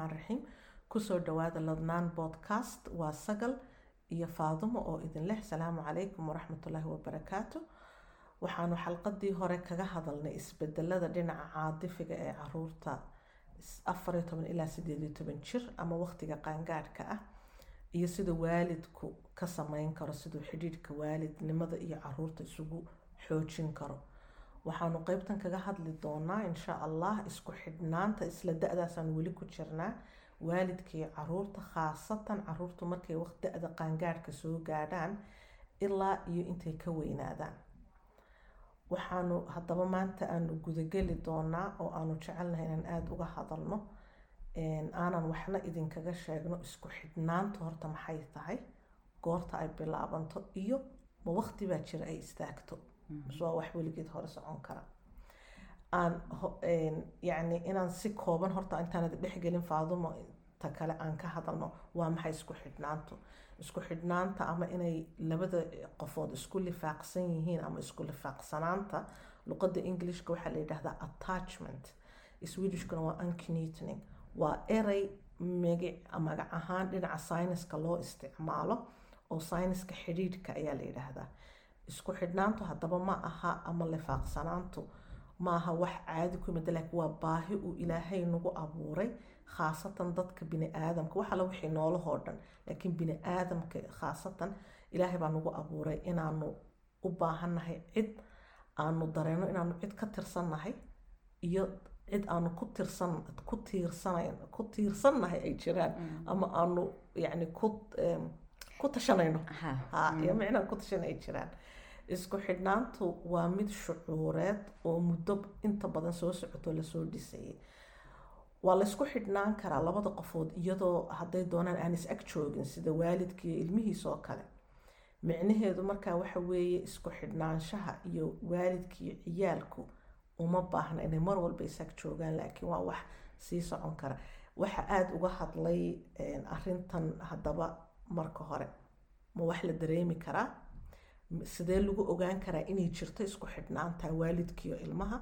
raxmaan raxiim ku soo dhawaada ladnaan podcast. Waa sagal iyo faadumo oo idin leh. Salaamu calaykum waraxmatullaahi wabarakaatu. Waxaanu xalqadii hore kaga hadalnay isbedelada dhinaca caadifiga ee carruurta afariyo toban ilaa sideed iyo toban jir ama waqtiga qaangaadhka ah iyo sida waalidku ka sameyn karo siduu xidhiidhka waalidnimada iyo carruurta isugu xoojin karo waxaanu qeybtan kaga hadli doonaa insha allah isku xidhnaanta isla da-daasaan weli ku jirnaa. Waalidkii carruurta khaasatan caruurtu markay da-da qaangaadhka soo gaadhaan ilaa iyo intay ka weynaadaan. Waxaanu haddaba maanta aanu gudageli doonaa oo aanu jecelnahay inaan aada uga hadalno. Aanan waxna idinkaga sheegno isku xidhnaanta horta maxay tahay? Goorta ay bilaabanto iyo ma waqti baa jira ay istaagto mise waa wax weligeed hore socon kara. Aan yacni inaan si kooban horta intaanad dhexgelin faadumo ta kale aan ka hadalno waa maxay isku xidhnaantu? Isku xidhnaanta ama inay labada qofood isku lifaaqsan yihiin ama isku lifaaqsanaanta? Luqadda englishka waxaa la yidhahdaa attachment. Swedishkuna waa unknitning waa erey magac ahaan dhinaca syniska loo isticmaalo oo syniska xidhiidhka ayaa la yidhaahdaa isku xidhnaantu haddaba ma aha ama lifaaqsanaantu ma aha wax caadi ku yimid laakiin waa baahi uu ilaahay nagu abuuray khaasatan dadka bini aadamka wax alla wixii noolahoo dhan laakiin bini aadamka khaasatan ilaahay baa nagu abuuray inaanu u baahannahay cid aanu dareeno inaanu cid ka tirsannahay iyo cid aanu ku tirsan ku tiirsanayn ku tiirsannahay ay jiraan ama aanu yacni ku ku tashanayno. Ha iyo micnaan ku tashan ay jiraan isku xidhnaantu waa mid shucuureed oo muddo inta badan soo socoto la soo dhisayay waa laysku xidhnaan karaa labada qofood iyadoo hadday doonaan aan is ag joogin sida waalidkiiyo ilmihiisa oo kale. Micnaheedu markaa waxa weeye isku xidhnaanshaha iyo waalidkiiyo ciyaalku uma baahna inay mar walba is ag joogaan laakiin waa wax sii socon kara. Waxa aada uga hadlay arintan haddaba marka hore ma wax la dareemi karaa sidee lagu ogaan karaa inay jirto isku xidhnaanta waalidkiiyo ilmaha?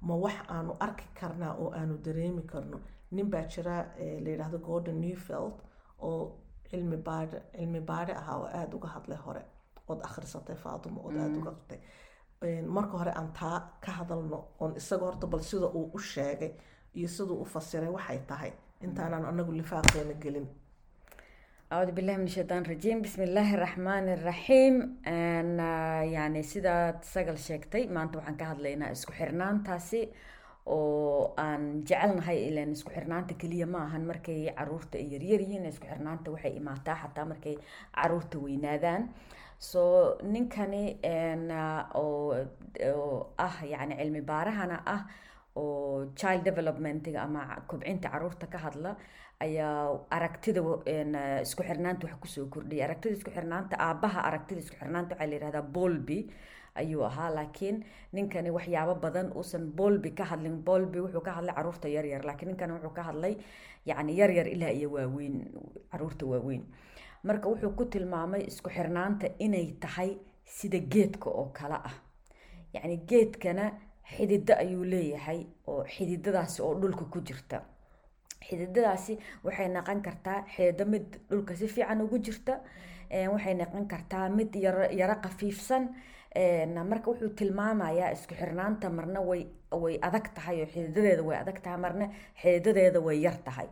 Ma wax aanu arki karnaa oo aanu dareemi karno? Nin baa jira la yidhaahdo gordon newfield oo cilmi baadhe cilmi baadhe ahaa oo aada uga hadlay hore. Ood akhrisatay faadumo ood aada uga qatay marka hore aan taa ka hadalno oon isaga horta bal sida uu u sheegay iyo siduu u fasiray waxay tahay. Intaanaan anagu lifaaqeena gelin acuudu billahi min shaytaan rajiim bismi illaahi raxmaani raxiim yani sidaad sagal sheegtay maanta waxaan ka hadlaynaa isku xirnaantaasi oo aan jecelnahay ilan isku xirnaanta keliya ma ahan markay carruurta ay yaryar yihiin isku xirnaanta waxay imaataa xataa markay carruurta weynaadaan so ninkani oo ah yani cilmi baarahana ah oo child developmentiga ama kobcinta carruurta ka hadla ayaa aragtida isku xirnaanta wax ku soo kordhiyay. Aragtida isku xirnaanta aabaha aragtida isku xirnaanta waxaa la yihahdaa bolby ayuu ahaa laakiin ninkani waxyaabo badan uusan bolby ka hadlin. Bolby wuxuu ka hadlay carruurta yaryar laakiin ninkani wuxuu ka hadlay yacni yaryar ilaa iyo waaweyn carruurta waaweyn. Marka wuxuu ku tilmaamay isku xirnaanta inay tahay sida geedka oo kale ah. Yacni geedkana xidido ayuu leeyahay oo xididadaasi oo dhulka ku jirta xididadaasi waxay noqon kartaa xidido mid dhulka si fiican ugu jirta waxay noqon kartaa mid yaro qafiifsan marka wuxuu tilmaamayaa isku xirnaanta marna way way adag tahay oo xididadeeda way adag tahay marna xididadeeda way yar tahay.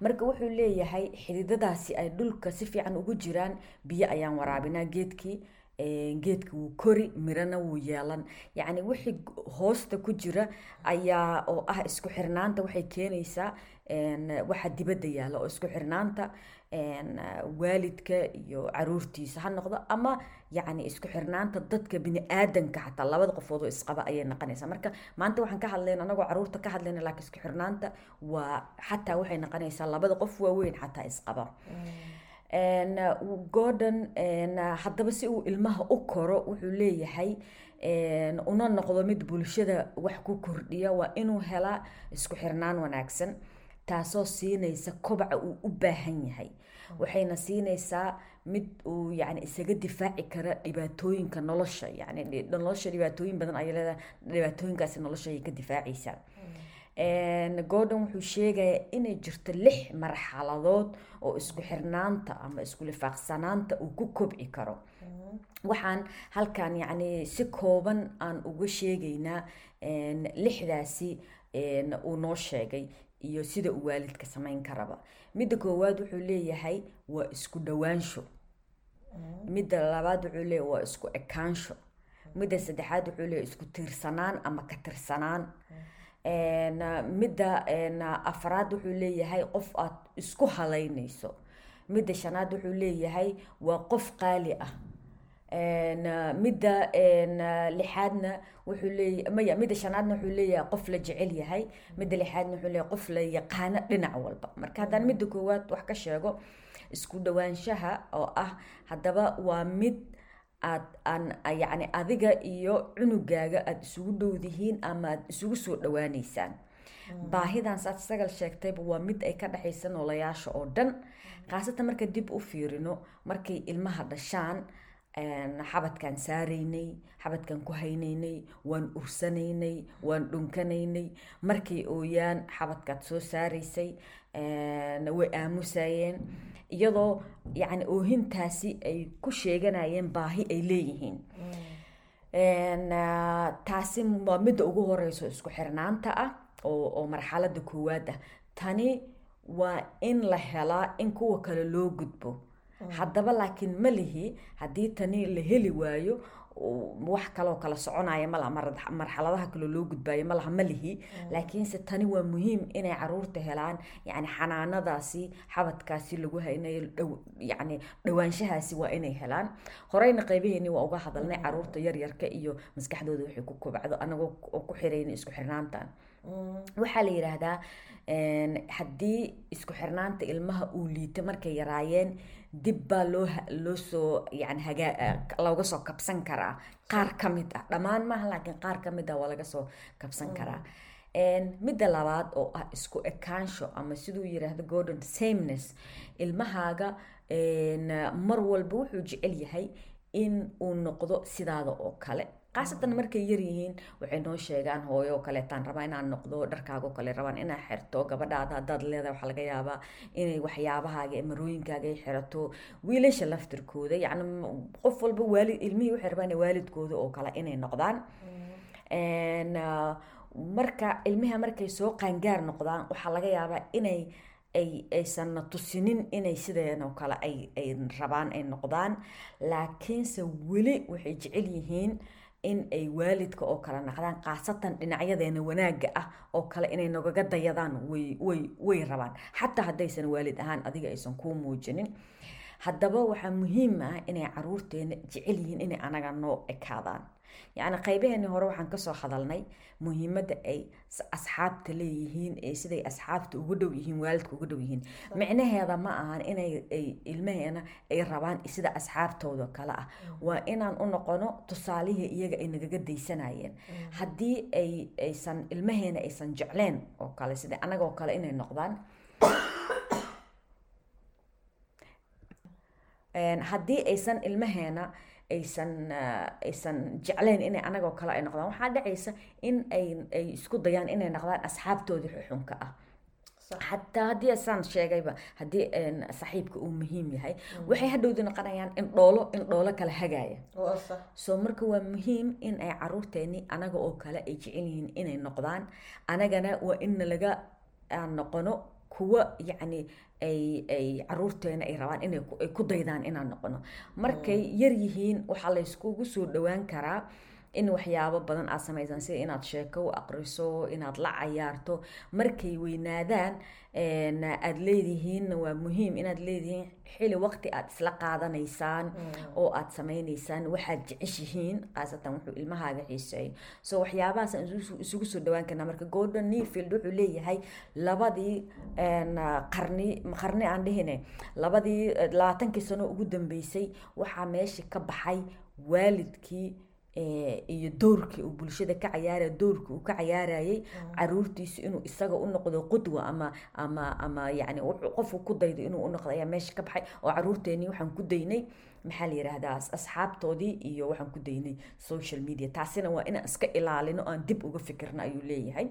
Marka wuxuu leeyahay xididadaasi ay dhulka si fiican ugu jiraan biyo ayaan waraabinaa geedkii geedka wuu kori mirana wuu yeelan. Yacni wixii hoosta ku jira ayaa oo ah isku xirnaanta waxay keenaysaa waxa dibadda yaalla oo isku xirnaanta waalidka iyo caruurtiisa. Ha noqdo ama yacni isku xirnaanta dadka bini aadanka xataa labada qofood oo isqaba ayay noqonaysaa marka maanta waxaan ka hadlayna anagoo carruurta ka hadlayna laakiin isku xirnaanta waa xataa waxay noqonaysaa labada qof waaweyn xataa isqaba. Gordon haddaba si uu ilmaha u koro wuxuu leeyahay una noqdo mid bulshada wax ku kordhiya waa inuu helaa isku xirnaan wanaagsan taasoo siinaysa kobaca uu u baahan yahay. Waxayna siinaysaa mid uu yani isaga difaaci kara dhibaatooyinka nolosha yani nolosha dhibaatooyin badan ayay leedahay dhibaatooyinkaasi nolosha ayay ka difaacaysaa. Gordon wuxuu sheegayaa inay jirto lix marxaladood oo isku xirnaanta ama isku lifaaqsanaanta uu ku kobci karo. Waxaan halkan yacni si kooban aan uga sheegaynaa lixdaasi uu noo sheegay iyo sida uu waalidka samayn karaba midda koowaad wuxuu leeyahay waa isku dhowaansho midda labaad wuxuu leeyahay waa isku ekaansho. Midda saddexaad wuxuu leeyahay isku tiirsanaan ama ka tirsanaan. Midda afraad wuxuu leeyahay qof aad isku halaynayso. Midda shanaad wuxuu leeyahay waa qof qaali ah midda lixaadna wuxuu leeyahay maya midda shanaadna wuxuu leeyahay qof la jecel yahay. Midda lixaadna wuxuu leeyahay qof la yaqaano dhinac walba. Marka haddaan midda koowaad wax ka sheego isku dhowaanshaha oo ah haddaba waa mid aad aan yacni adiga iyo cunugaaga aada isugu dhowdihiin ama aada isugu soo dhawaaneysaan baahidan saad sagal sheegtayba waa mid ay ka dhexaysa noolayaasha oo dhan. Khaasatan marka dib u fiirino markay ilmaha dhashaan xabadkaan saaraynay xabadkaan ku haynaynay waan ursanaynay waan dhunkanaynay. Markay ooyaan xabadkaad soo saaraysay way aamusayeen iyadoo yacni oohintaasi ay ku sheeganayeen baahi ay leeyihiin. Taasi waa midda ugu horeyso isku xirnaanta ah oo marxaladda koowaad ah. Tani waa in la helaa in kuwa kale loo gudbo haddaba laakiin ma lihi haddii tani la heli waayo wax kaloo kala soconaya malaha marxaladaha kaloo loo gudbaayo malaha ma lihi. Laakiinse tani waa muhiim inay carruurta helaan yani xanaanadaasi xabadkaasi lagu haynayo yani dhowaanshahaasi waa inay helaan. Horeyna qeybaheeni waa uga hadalnay carruurta yaryarka iyo maskaxdooda waxay ku kobacdo anagoo ku xirayna isku xirnaantan waxaa la yidhaahdaa haddii isku xirnaanta ilmaha uu liita markay yaraayeen dib baa loo loo soo yani hagaa looga soo kabsan karaa. Qaar ka mid ah dhammaan maaha laakiin qaar ka mid ah waa laga soo kabsan karaa. Midda labaad oo ah isku ekaansho ama siduu yiraahdo gordon sameness ilmahaaga mar walba wuxuu jecel yahay in uu noqdo sidaada oo kale khaasatan markay yaryihiin waxay noo sheegaan hooyo oo kaleetaan rabaa inaan noqdo dharkaaga oo kale rabaan inaa xirto gabadhaada haddaad leedahay waxaa laga yaabaa inay waxyaabahaaga marooyinkaaga xirato wiilasha laftirkooda. Yacni qof walba waalid ilmihii waxay rabaan waalidkooda oo kale inay noqdaan. Marka ilmiha markay soo qaangaar noqdaan waxaa laga yaabaa inay ay aysanna tusinin inay sideen oo kale ay rabaan ay noqdaan. Laakiinse weli waxay jecel yihiin in ay waalidka oo kale naqdaan khaasatan dhinacyadeena wanaagga ah oo kale inay nagaga dayadaan way rabaan. Xataa haddaysan waalid ahaan adiga aysan kuu muujinin. Haddaba waxaa muhiim ah inay caruurteena jecel yihiin inay anaga noo ekaadaan yacni qaybaheeni hore waxaan ka soo hadalnay muhiimadda ay asxaabta leeyihiin ee siday asxaabta ugu dhow yihiin waalidka ugu dhow yihiin. Micnaheeda ma ahan inay ay ilmaheena ay rabaan sida asxaabtooda kale ah. Waa inaan u noqono tusaalihii iyaga ay nagaga daysanayeen. Haddii ay aysan ilmaheena aysan jecleen oo kale sida anagoo kale inay noqdaan. Haddii aysan ilmaheena aysan aysan jeclayn inay anagoo kale ay noqdaan. Waxaa dhacaysa in ay ay isku dayaan inay noqdaan asxaabtoodii xuxunka ah. Xataa haddii asaan sheegayba haddii saxiibka uu muhiim yahay waxay hadhowdi noqonayaan in dhoolo in dhoolo kala hagaaya soo marka waa muhiim in ay caruurteeni anaga oo kale ay jecel yihiin inay noqdaan. Anagana waa in laga aan noqono kuwa yacni ay ay caruurteena ay rabaan inay ku daydaan inaan noqono. Markay yar yihiin waxaa layskugu soo dhowaan karaa in waxyaabo badan aad samaysaan sida inaad sheeko u aqriso inaad la cayaarto. Markay weynaadaan aada leedihiin waa muhiim inaad leedihiin xili waqti aad isla qaadanaysaan oo aad samaynaysaan. Waxaad jeceshihiin khaasatan wuxuu ilmahaaga xiiseeyo so waxyaabahaasaan isugu soo dhawaan karnaa. Marka gordon nefield wuxuu leeyahay labadii qarni qarni aan dhihine labadii labaatankii sano ugu dambeysay waxaa meesha ka baxay waalidkii iyo doorkii uu bulshada ka cayaaraya doorkii uu ka cayaarayay caruurtiisu inuu isaga u noqdo qudwa ama ama ama yani qofku ku daydo inuu u noqdo ayaa meesha ka baxay oo caruurteenii waxaan ku daynay maxaa la yidhaahdaa asxaabtoodii iyo waxaan ku daynay social media. Taasina waa inaan iska ilaalino aan dib uga fikirno ayuu leeyahay.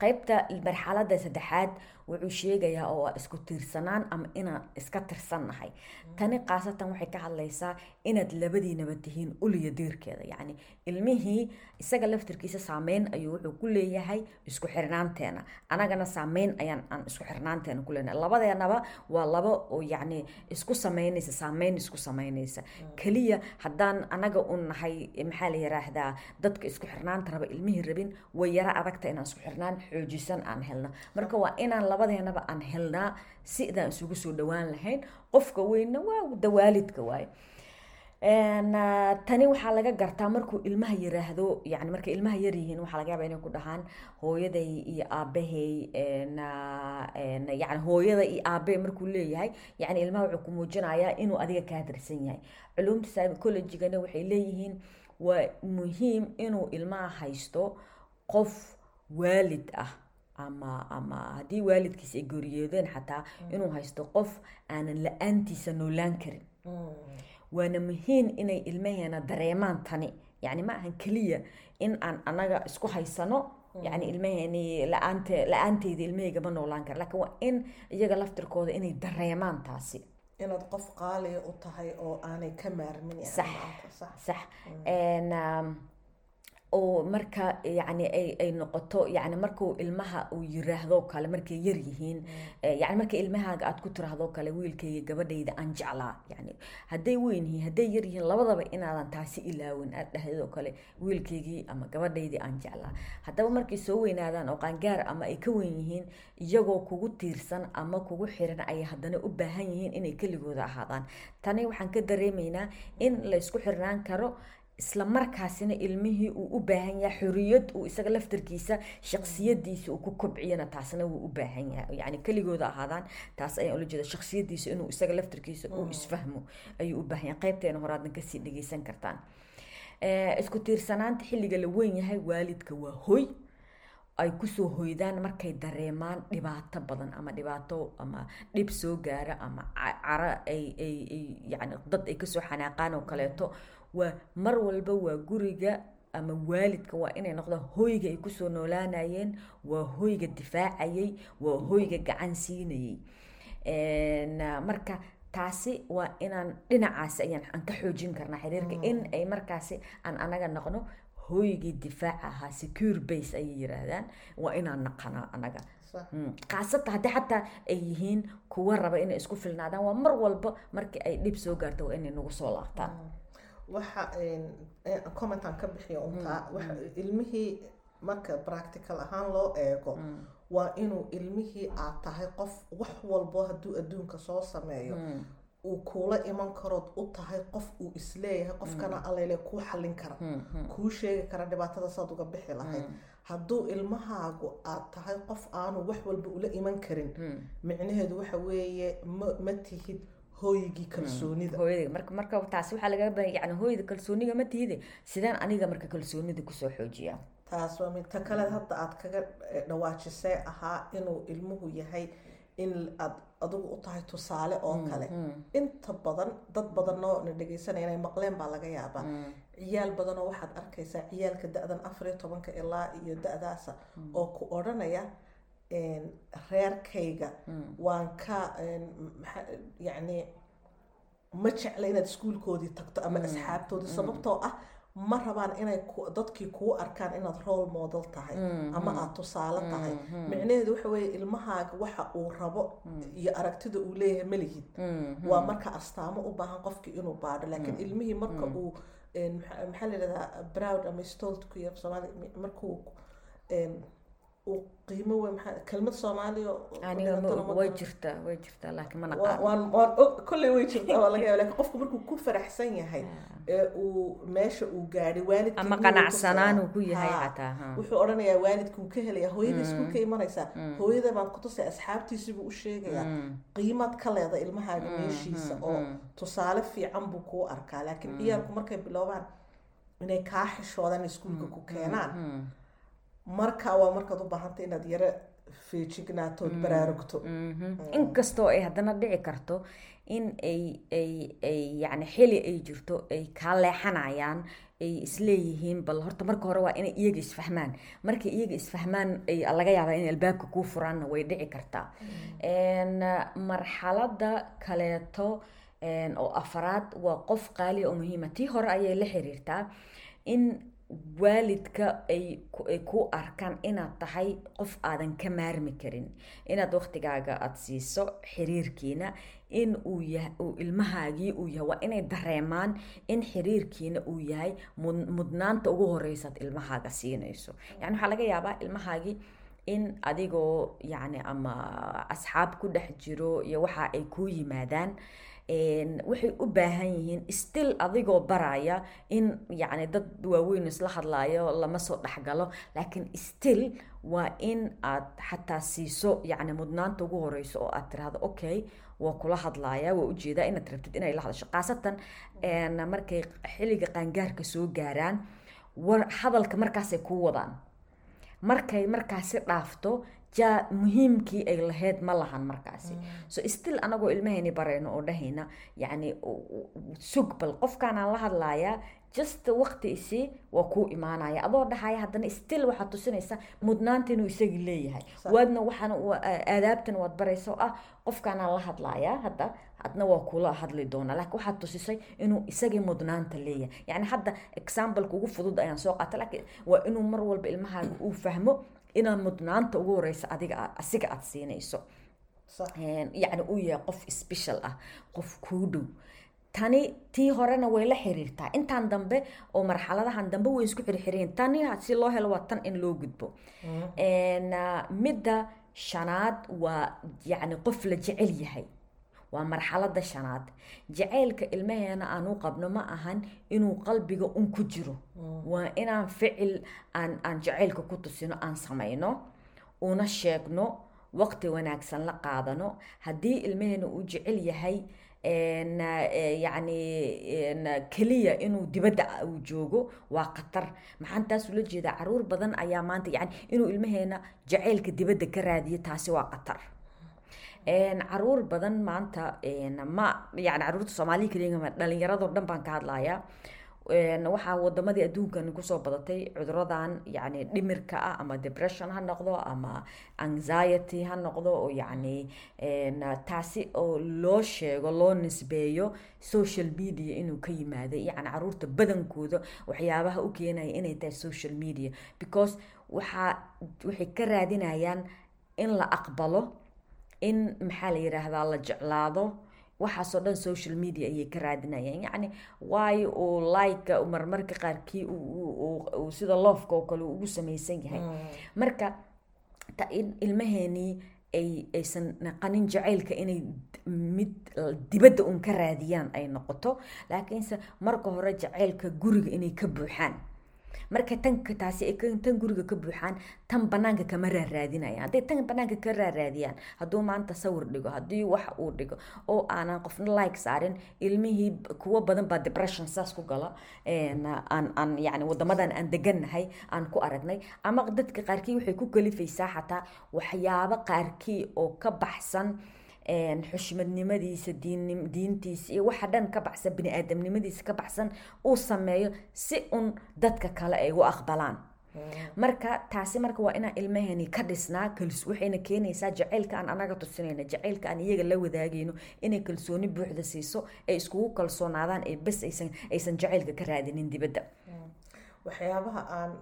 Qaybta marxalada saddexaad wuxuu sheegayaa oo isku tiirsanaan ama inaan iska tirsannahay tani khaasatan waxay ka hadlaysaa inaad labadiinaba tihiin uliya diirkeeda. Yacni ilmihii isaga laftirkiisa saameyn ayuu wuxuu ku leeyahay isku xirnaanteena. Anagana saameyn ayaan aan isku xirnaanteena ku leenahay. Labadeenaba waa laba oo yacni isku sameynaysa saameyn isku sameynaysa keliya haddaan anaga u nahay maxaa la yiraahdaa dadka isku xirnaanta raba ilmihii rabin way yara adagta inaan isku xirnaan xoojisan aan helno marka waa inaan labadeenaba aan helnaa sidaan isugu soo dhawaan lahayn qofka weynna waa dawaalidka waaye tani waxaa laga gartaa markuu ilmaha yiraahdo yani markay ilmaha yar yihiin waxaa laga yaaba inay ku dhahaan hooyaday iyo aabahey yani hooyada iyo aabe markuu leeyahay yani ilmaha wuxuu ku muujinayaa inuu adiga kaa tirsan yahay. Culumta psychologigana waxay leeyihiin waa muhiim inuu ilmaha haysto qof waalid ah ama ama haddii waalidkiisa ay goriyeedeen xataa inuu haysto qof aanan la'aantiisa noolaan karin. Waana muhiim inay ilmaheena dareemaan tani. Yani ma ahan keliya in aan anaga isku haysano yani ilmaheeni la'aante la'aanteeda ilmaheyga ma noolaan kara laakiin waa in iyaga laftirkooda inay dareemaan taasi. Inaad qof qaaliya u tahay oo aanay ka maarmin sax. sax oo marka yani ay noqoto yani markuu ilmaha uu yiraahdo kale markay yar yihiin yani marka ilmahaaga aad ku tiraahdo kale wiilkayga gabadhayda aan jeclaa yani hadday weyn yihiin hadday yar yihiin labadaba inaadan taasi ilaawin aad dhahdoo kale wiilkaygii ama gabadhaydii aan jeclaa. Haddaba markay soo weynaadaan oo qaangaar ama ay ka weyn yihiin iyagoo kugu tiirsan ama kugu xiran ayay haddana u baahan yihiin inay keligooda ahaadaan. Tani waxaan ka dareemaynaa in laysku xirnaan karo isla markaasina ilmihii uu u baahan yahay xoriyad uu isaga laftarkiisa shaksiyadiisa uu ku kobciyana taasna wuu u baahan yahay. Yani keligooda ahaadaan taas ayaan ula jeeda shaksiyadiisa inuu isaga laftarkiisa uu isfahmo ayuu u baahan yahay. Qaybteena horaadna ka sii dhegeysan kartaan. Isku tiirsanaanta xilliga la weyn yahay waalidka waa hoy. Ay ku soo hoydaan markay dareemaan dhibaato badan ama dhibaato ama dhib soo gaara ama cara ay ay ay yani dad ay ka soo xanaaqaan oo kaleeto waa mar walba waa guriga ama waalidka waa inay noqdaan hoyga ay ku soo noolaanayeen waa hoyga difaacayay waa hoyga gacan siinayay. Marka taasi waa inaan dhinacaasi ayaan aan ka xoojin karnaa xiriirka in ay markaasi aan anaga noqno hoygii difaac ahaa secure base ayay yiraahdaan waa inaan naqana anaga. Khaasatan haddii xataa ay yihiin kuwa raba inay isku filnaadaan waa mar walba markii ay dhib soo gaarto waa inay nagu soo laabtaan waxa commentan ka bixiyo untaa waxa ilmihii marka practical ahaan loo eego waa inuu ilmihii aad tahay qof wax walbo hadduu adduunka soo sameeyo uu kuula iman karood u tahay qof uu is leeyahay qofkana allele kuu xallin kara kuu sheegi kara dhibaatada saad uga bixi lahayd. Hadduu ilmahaagu aad tahay qof aanu wax walba ula iman karin micnaheedu waxa weeye ma ma tihid hooygii kalsoonida. Hooyada marka marka taasi waxaa laga baahan yani hooyada kalsooniga ma tihide sideen aniga marka kalsoonida ku soo xoojiyaa taas waa mid ta kale hadda aad kaga dhawaajisee ahaa inuu ilmuhu yahay in aad adigu u tahay tusaale oo kale. inta badan dad badanoo na dhegeysanaya inay maqleen baa laga yaabaa. Ciyaal badanoo waxaad arkaysaa ciyaalka da-dan afariyo tobanka ilaa iyo da-daasa oo ku odhanaya reerkayga waan ka yacni ma jecla inaad iskuulkoodii tagto ama asxaabtoodii. Sababtoo ah ma rabaan inay dadkii kuu arkaan inaad role model tahay ama aad tusaale tahay. micnaheedu waxa weeye ilmahaaga waxa uu rabo iyo aragtida uu leeyahay malihid waa marka astaamo u baahan qofkii inuu baadho laakiin ilmihii marka uu maxaa la yidhahdaa proud ama stolt ku yar soomaali markuu uu qiimo weyn maxaa kelmad soomaaliya way jirtaa way jirtaa laakiin mana waan waan og kolley way jirtaa waa laga yaaba laakiin qofku markuu ku faraxsan yahay ee uu meesha uu gaadhay waalidkii ama qanacsanaan uu ku yahay xataa wuxuu odhanayaa waalidkuu ka helaya hooyada iskuulka imanaysaa hooyada baan ku tusay asxaabtiisibuu u sheegayaa. Qiimad ka leeda ilmahaaga meeshiisa oo tusaale fiican buu kuu arkaa laakiin ciyaalku markay biloobaan inay kaa xishoodaan iskuulka ku keenaan marka waa markaad u baahantay inaad yaro feejignaatood baraarugto. inkastoo ay haddana dhici karto in ay ay ay yacni xili ay jirto ay kaa leexanayaan ay isleeyihiin bal horta marka hore waa inay iyaga isfahmaan markay iyaga isfahmaan ay laga yaabaa inay albaabka kuu furaanna way dhici kartaa. Marxalada kaleeto oo afaraad waa qof qaaliya oo muhiima tii hore ayay la xiriirtaa in waalidka ay ku arkaan inaad tahay qof aadan ka maarmi karin. Inaad waqtigaaga aada siiso xiriirkiina in uu ilmahaagii uu yahay waa inay dareemaan in xiriirkiina uu yahay mudnaanta ugu horeysaad ilmahaaga siinayso. Yani waxaa laga yaabaa ilmahaagii in adigoo yacni ama asxaab ku dhex jiro iyo waxa ay kuu yimaadaan waxay u baahan yihiin still adigoo baraya in yacni dad waaweyn isla hadlaayo lama soo dhexgalo. Laakiin still waa in aad xataa siiso yacni mudnaanta ugu horeyso oo aad tiraahdo okay waa kula hadlaaya waa u jeedaa inaad rabtid inay la hadasho. Khaasatan markay xilliga qaangaarka soo gaaraan war hadalka markaasay kuu wadaan. Markay markaasi dhaafto ja muhiimkii ay lahayd ma lahan markaasi. So still anagoo ilmahayni barayno oo dhahayna yacni sug bal qofkaanaan la hadlayaa just waqti isi waa kuu imaanaya. Adoo dhahaya haddana still waxaad tusinaysaa mudnaanta inuu isagii leeyahay. Waadna waxaan aadaabtana waad baraysa oo ah qofkaanaan la hadlayaa hadda hadna waa kula hadli doonaa. Laakiin waxaad tusisay inuu isagii mudnaanta leeyahay. Yacni hadda exampleka ugu fudud ayaan soo qaata laakiin waa inuu mar walba ilmahaaga uu fahmo inaad mudnaanta ugu horeysa adiga asiga aada siinayso. Yacni uu yahay qof special ah qof kuu dhow. Tani tii horena way la xiriirtaa. Intaan dambe oo marxaladahan dambe way isku xirxireen. Tani si loo helo waa tan in loo gudbo. Midda shanaad waa yacni qof la jecel yahay waa marxalada shanaad jacaylka ilmaheena aan u qabno ma ahan inuu qalbiga un ku jiro. Waa inaan ficil aan jacaylka ku tusino aan samayno una sheegno waqti wanaagsan la qaadano. Haddii ilmaheena uu jecel yahay yacni keliya inuu dibadda uu joogo waa khatar. Maxaan taas ula jeedaa? Caruur badan ayaa maanta yani inuu ilmaheena jacaylka dibadda ka raadiyo taasi waa khatar carruur badan maanta ma yani carruurta soomaaliya keliya dhalinyaradoo dhan baan ka hadlayaa. Waxaa wadamadii adduunkan ku soo badatay cuduradan yani dhimirka ah ama depression ha noqdo ama anxiety ha noqdo oo yani taasi oo loo sheego loo nisbeeyo social media inuu ka yimaado yani carruurta badankooda waxyaabaha u keenaya inay tahay social media because waxaa waxay ka raadinayaan in la aqbalo in maxaa la yiraahdaa la jeclaado? Waxaasoo dhan social media ayay ka raadinayaan. Yacni waayo uu like marmarka qaarkii sida loofka oo kale ugu samaysan yahay. Marka ilmaheenii ay aysan naqanin jacaylka inay mid dibadda un ka raadiyaan ay noqoto. Laakiinse marka hore jacaylka guriga inay ka buuxaan marka tanka taasi tan guriga ka buuxaan tan banaanka kama raaraadinayaan. Hadday tan banaanka ka raaraadiyaan hadduu maanta sawir dhigo haddii wax uu dhigo oo aanan qofna like saarin ilmihii kuwo badan baa depression saas ku gala. Aan yani wadamadan aan degannahay aan ku aragnay. Ama dadka qaarkii waxay ku kalifaysaa xataa waxyaabo qaarkii oo ka baxsan xushmadnimadiisa diintiisa iyo waxa dhan ka baxsan bini-aadamnimadiisa ka baxsan uu sameeyo si un dadka kale ay u aqbalaan. Marka taasi marka waa inaan ilmahani ka dhisnaa waxayna keenaysaa jacaylka aan anaga tusinayna jacaylka aan iyaga la wadaagayno inay kalsooni buuxda siiso ay iskugu kalsoonaadaan ee bes aysan aysan jacaylka ka raadinin dibadda waxyaabaha aan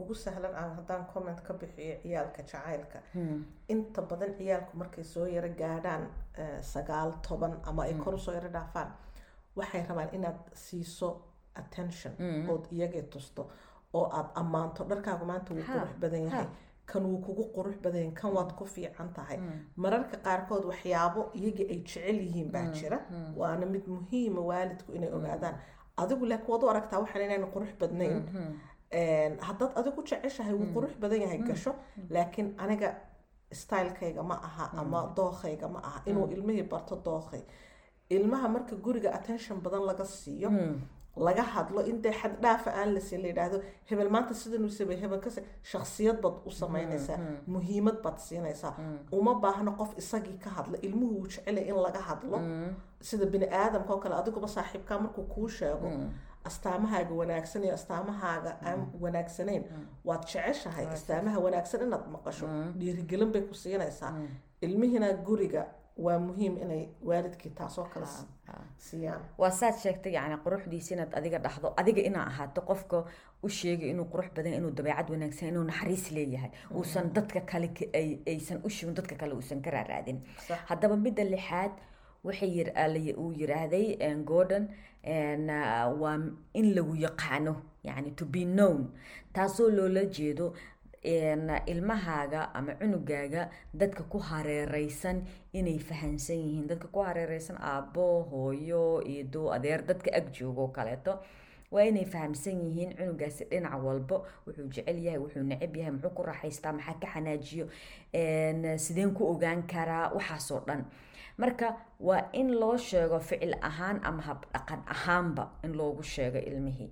ugu sahlan aan haddaan comment ka bixiyo ciyaalka jacaylka. Inta badan ciyaalku markay soo yaro gaadhaan sagaal toban ama ay kor u soo yaro dhaafaan waxay rabaan inaad siiso attention ood iyagay tusto oo aada ammaanto. Dharkaagu maanta wuu qurux badan yahay. Kan wuu kugu qurux badan yahay. Kan waad ku fiican tahay. Mararka qaarkood waxyaabo iyagii ay jecel yihiin baa jira. Waana mid muhiima waalidku inay ogaadaan adigu laakiin waad u aragtaa waxaan inayna qurux badnayn. Haddaad adigu jeceshahay wuu qurux badan yahay gasho laakiin aniga stylekayga ma aha ama dookhayga ma aha. Inuu ilmihii barto dookhay ilmaha marka guriga attention badan laga siiyo laga hadlo in dee xad dhaafa aan lasin la yidhaahdo hebel maanta sidan uu sameey hebel kase shaksiyad baad u samaynaysaa muhiimad baad siinaysaa. Uma baahno qof isagii ka hadla ilmuhu uu jecelay in laga hadlo. Sida bini aadamka oo kale adiguba saaxiibkaa markuu kuu sheego astaamahaaga wanaagsan iyo astaamahaaga aan wanaagsanayn waad jeceshahay astaamaha wanaagsan inaad maqasho. Dhiirigelin bay ku siinaysaa. Ilmihina guriga waa muhiim inay waalidkii taasoo kale siiyaan. Waa saad sheegtay yani quruxdiisa inaad adiga dhahdo adiga inaa ahaato qofka u sheegay inuu qurux badan inuu dabeecad wanaagsan inuu naxariis leeyahay. Uusan dadka kale aysan u shibin dadka kale uusan ka raaraadin. Haddaba midda lixaad waxay uu yiraahday gordon waa in lagu yaqaano yani to be known. Taasoo loola jeedo ilmahaaga ama cunugaaga dadka ku hareereysan inay fahansan yihiin. Dadka ku hareereysan aabbo hooyo ido adeer dadka ag joogo kaleeto waa inay fahamsan yihiin cunugaasi dhinac walbo. Wuxuu jecel yahay wuxuu necab yahay muxuu ku raaxaystaa maxaa ka xanaajiyo sideen ku ogaan karaa waxaasoo dhan. Marka waa in loo sheego ficil ahaan ama habdhaqan ahaanba in loogu sheego ilmihii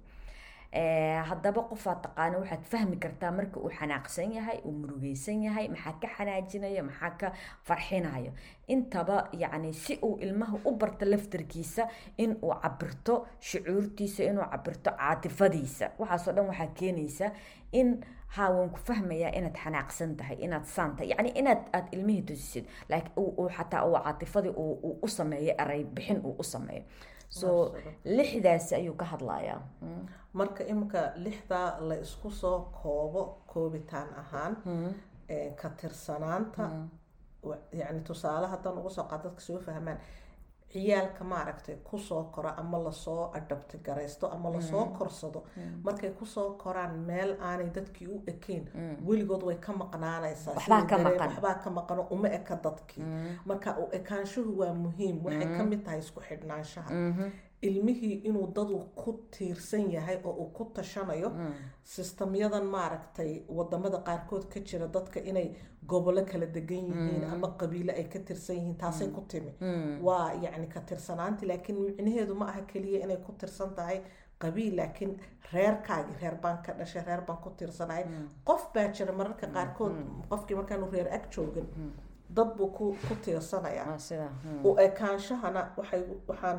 haddaba qofaad taqaano waxaad fahmi kartaa marka uu xanaaqsan yahay uu murugeysan yahay maxaa ka xanaajinaya maxaa ka farxinayo. Intaba yacni si uu ilmaha u barto laftarkiisa in cabirto shucuurtiisa inuu cabirto caatifadiisa waxaasoo dhan waxaa keenaysa in haa waan ku fahmayaa inaad xanaaqsan tahay inaad saan tahay yacni inaad aada ilmihii tusisid laakiin xataa uu caatifadii uu u sameeyo eray bixin uu u sameeyo so lixdaasi ayuu ka hadlayaa. Marka imika lixdaa la isku soo koobo koobitaan ahaan ka tirsanaanta yani tusaale haddaan uga soo qaad dadka soo fahmaan ciyaalka maaragtay ku soo koro ama la soo adhabti garaysto ama la soo korsado. Markay ku soo koraan meel aanay dadkii u ekayn weligood way ka maqnaanaysaa waxbaa ka maqano uma eka dadkii. Marka u ekaanshuhu waa muhiim waxay ka mid tahay isku xidhnaanshaha. Ilmihii inuu dadu ku tiirsan yahay oo uu ku tashanayo sistamyadan maaragtay waddamada qaarkood ka jira dadka inay gobolo kala degan yihiin ama qabiilo ay ka tirsan yihiin taasay ku timi. Waa yacni ka tirsanaanti laakiin micnaheedu ma aha keliya inay ku tirsan tahay qabiil laakiin reerkaagii reer baan ka dhashay reer baan ku tirsanahay. Qof baa jira mararka qaarkood qofkii markaanu reer ag joogin dad buu ku ku tiirsanayaa u ekaanshahana waxay waxaan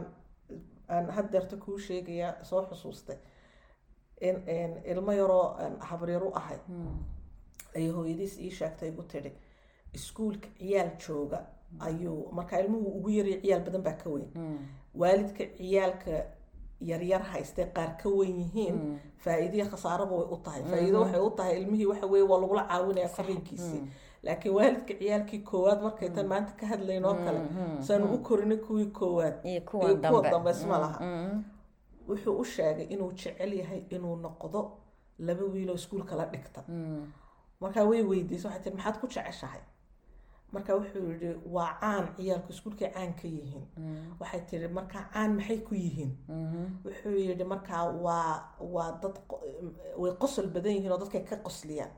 aan haddeerta kuu sheegayaa soo xusuustay. In ilmo yaroo habaryar u ahay ayay hooyadiis ii sheegtay igu tidhi iskuulka ciyaal jooga ayuu markaa ilmuhu ugu yarya ciyaal badan baa ka weyn. Waalidka ciyaalka yaryar haystay qaar ka weyn yihiin faa-iidiya khasaaraba way u tahay. Faa-iido waxay u tahay ilmihii waxa weye waa lagula caawinaya fariinkiisii. Laakiin waalidka ciyaalkii koowaad markay tan maanta ka hadlayn oo kale saanu u korinay kuwii koowaad. Iyo kuwa dambe. isma laha. Wuxuu u sheegay inuu jecel yahay inuu noqdo laba wiiloo iskuulka la dhigta markaa way weydiisay waxay tii maxaad ku jeceshahay? Marka wuxuu yihi waa caan ciyaalku iskuulkay caan ka yihiin. Waxay tihi markaa caan maxay ku yihiin? Wuxuu yihi markaa waa waa dad way qosol badan yihiin oo dadkay ka qosliyaan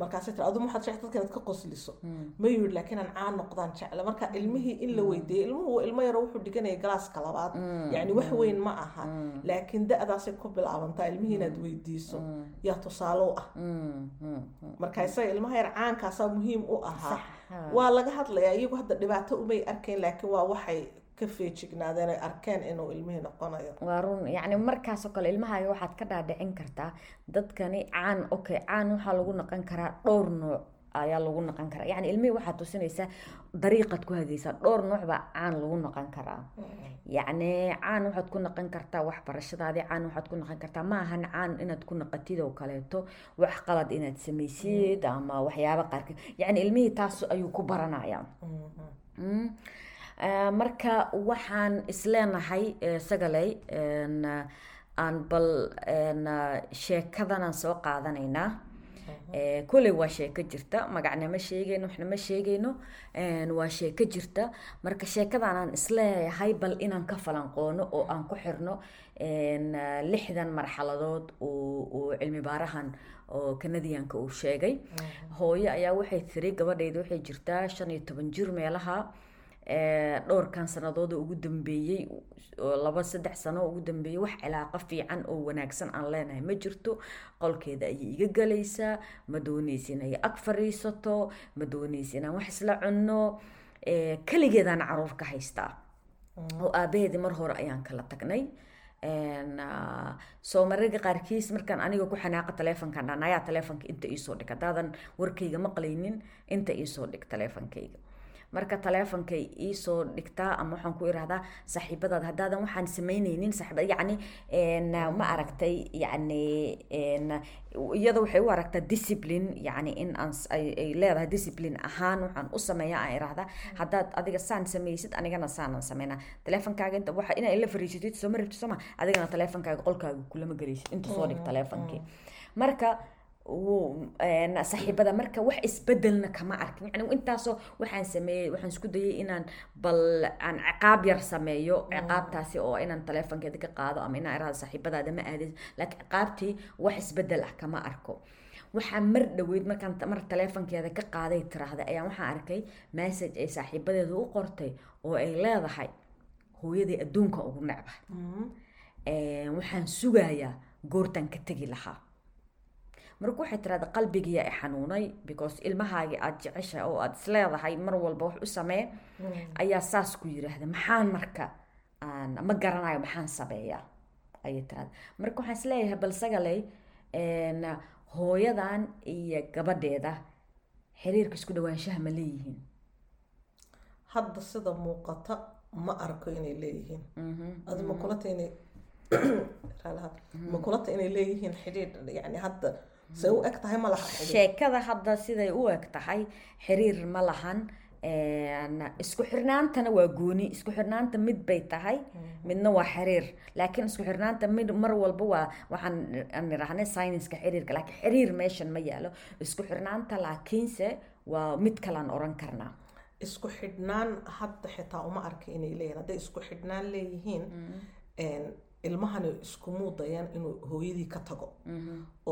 markaasay tiri aduma waxaad jecel dadka inaad ka qosliso? Ma yidhi laakiin aan caan noqdaan jecla. Marka ilmihii in la weydiiyey ilmuhu ilmo yaro wuxuu dhiganaya galaaska labaad. Yacni wax weyn ma aha. Laakiin da-daasay ku bilaabantaa ilmihii inaad weydiiso. Yaa tusaale u ah. Marka isaga ilmaha yar caankaasaa muhiim u ahaa waa laga hadlayaa iyagu hadda dhibaato umay arkayn laakiin waa waxay ka feejignaadeen ay arkeen inuu ilmihii noqonayo. Waa run yacni markaasoo kale ilmahaaga waxaad ka dhaadhicin kartaa. Dadkani caan okay caan waxaa lagu noqon karaa dhowr nooc ayaa lagu noqon karaa. Yacni ilmihii waxaad tusinaysaa dariiqaad ku hagaysaa dhowr nooc baa caan lagu noqon karaa. Yacni caan waxaad ku noqon kartaa waxbarashadaadii caan waxaad ku noqon kartaa. Ma ahan caan inaad ku noqotid oo kaleeto wax qalad inaad samaysid ama waxyaaba qaarkeed yacni ilmihii taas ayuu ku baranayaa marka waxaan isleenahay sagaley aan bal sheekadanaan soo qaadanaynaa koley waa sheeko jirta magacna ma sheegayno waxna ma sheegayno waa sheeko jirta. Marka sheekadanaan is leeyahay bal inaan ka falanqoono oo aan ku xirno lixdan marxaladood oo cilmi baarahan oo kanadiyanka uu sheegay. Hooyo ayaa waxay tiri gabadhayda waxay jirtaa shan iyo toban jir meelaha dhowrkan sanadooda ugu dambeeyey laba saddex sano ugu dambeeyey wax cilaaqo fiican oo wanaagsan aan leenahay. Ma jirto qolkeeda ayay iga galaysaa ma doonaysa inay ag fariisato ma doonaysa inaan wax isla cunno keligeedaan carruur ka haystaa oo aabaheedii mar hore ayaan kala tagnay. Soo mararka qaarkiis markaan aniga ku xanaaqa taleefonkan dhan ayaa taleefonka inta iisoo dhig haddaadan warkayga maqlaynin inta iisoo dhig taleefonkayga marka taleefonkay iisoo dhigtaa ama waxaan ku irahdaa saaxiibadaad haddaadan waxaan samaynaynin saaxiib yacni ma aragtay yacni iyada waxay u aragtaa discipline. Yacni in aan ay leedahay discipline ahaan waxaan u sameeyaa aan irahdaa. Haddaad adiga saan samaysid anigana saanan sameynaa taleefonkaaga inta waxa inaa ila fariisatid soo ma rabtid sooma adigana taleefonkaaga qolkaaga kulama gelaysid inta soo dhig taleefonkii marka saaxiibada marka wax isbedelna kama arkin. Yani intaasoo waxaan sameeyey waxaan isku dayay inaan bal aan ciqaab yar sameeyo. Ciqaabtaasi oo inaan taleefonkeeda ka qaado ama inaan irahdo saaxiibadaada ma aadin laakiin ciqaabtii wax isbeddel ah kama arko. Waxaa mar dhaweyd markaan mar taleefonkeeda ka qaaday tiraahday ayaan waxaan arkay message ay saaxiibadeedu u qortay oo ay leedahay hooyadii adduunka ugu necba waxaan sugayaa goortaan ka tegi lahaa marka waxay tirahda qalbigiia i xanuunay because ilmahaagii aada jecesha oo aada isleedahay mar walba wax u samee. Ayaa saas ku yiraahda maxaan marka ma garanayo maxaan sameeyaa? Ayay tirahda marka waxaan is leeyahay bal sagaley hooyadan iyo gabadheeda xiriirka isku dhawaanshaha ma leeyihiin. Hadda sida muuqata ma arko inay leeyihiin. Adi ma kulata inay ma kulata inay leeyihiin xidhiidh yani hadda say u eg tahay ma laha sheekada hadda siday u eg tahay xiriir ma lahan isku xirnaantana waa gooni isku xirnaanta mid bay tahay midna waa xiriir. Laakiin isku xirnaanta mid mar walba waa waxaan aan syniska xiriirka laakiin xiriir meeshan ma yaalo isku xirnaanta laakiinse waa mid kalaan oran karnaa. Isku xidhnaan hadda xitaa uma arka inay leeyihiin hadday isku xidhnaan leeyihiin ilmahani isku muudayaan inuu hooyadii ka tago.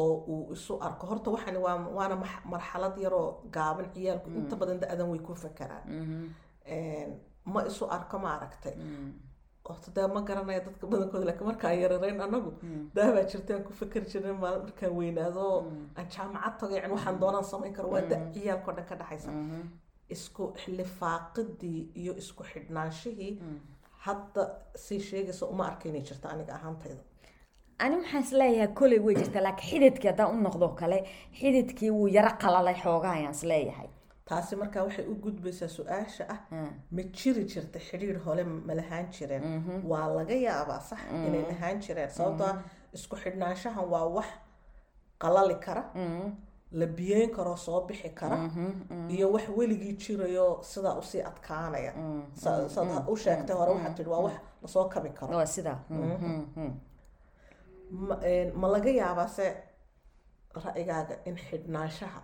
Oo uu isu arko. Horta waxani waa waana marxalad yaroo gaaban ciyaalku inta badan da'adan way ku fakeraan ma isu arko ma aragtay horta dee ma garanaya dadka badankooda laakiin markaan yararayn anagu daabaa jirta aan ku fakeri jirin maalin markaan weynaado aan jaamacad tago yani waxaan doonaan samayn karo waa da ciyaalkao dhan ka dhexaysa isku lifaaqidii iyo isku xidhnaanshihii hadda sii sheegaysa uma arka inay jirta aniga ahaantayda. Ani waxaan is leeyahay koley way jirtaa laakiin xididkii haddaan u noqdo kale xididkii wuu yaro qalalay xoogaa ayaan is leeyahay taasi markaa waxay u gudbaysaa su'aasha ah ma jiri jirta xidhiir hole ma lahaan jireen. Waa laga yaabaa sax inay lahaan jireen sababtoo ah isku xidhnaanshahan waa wax qalali kara la biyeyn karoo soo bixi kara iyo wax weligii jirayo sidaa u sii adkaanaya. Saad u sheegtay hore waxaad tihi waa wax la soo kabi karo. Sidaa ma laga yaabaa se ra'yigaaga in xidhnaanshaha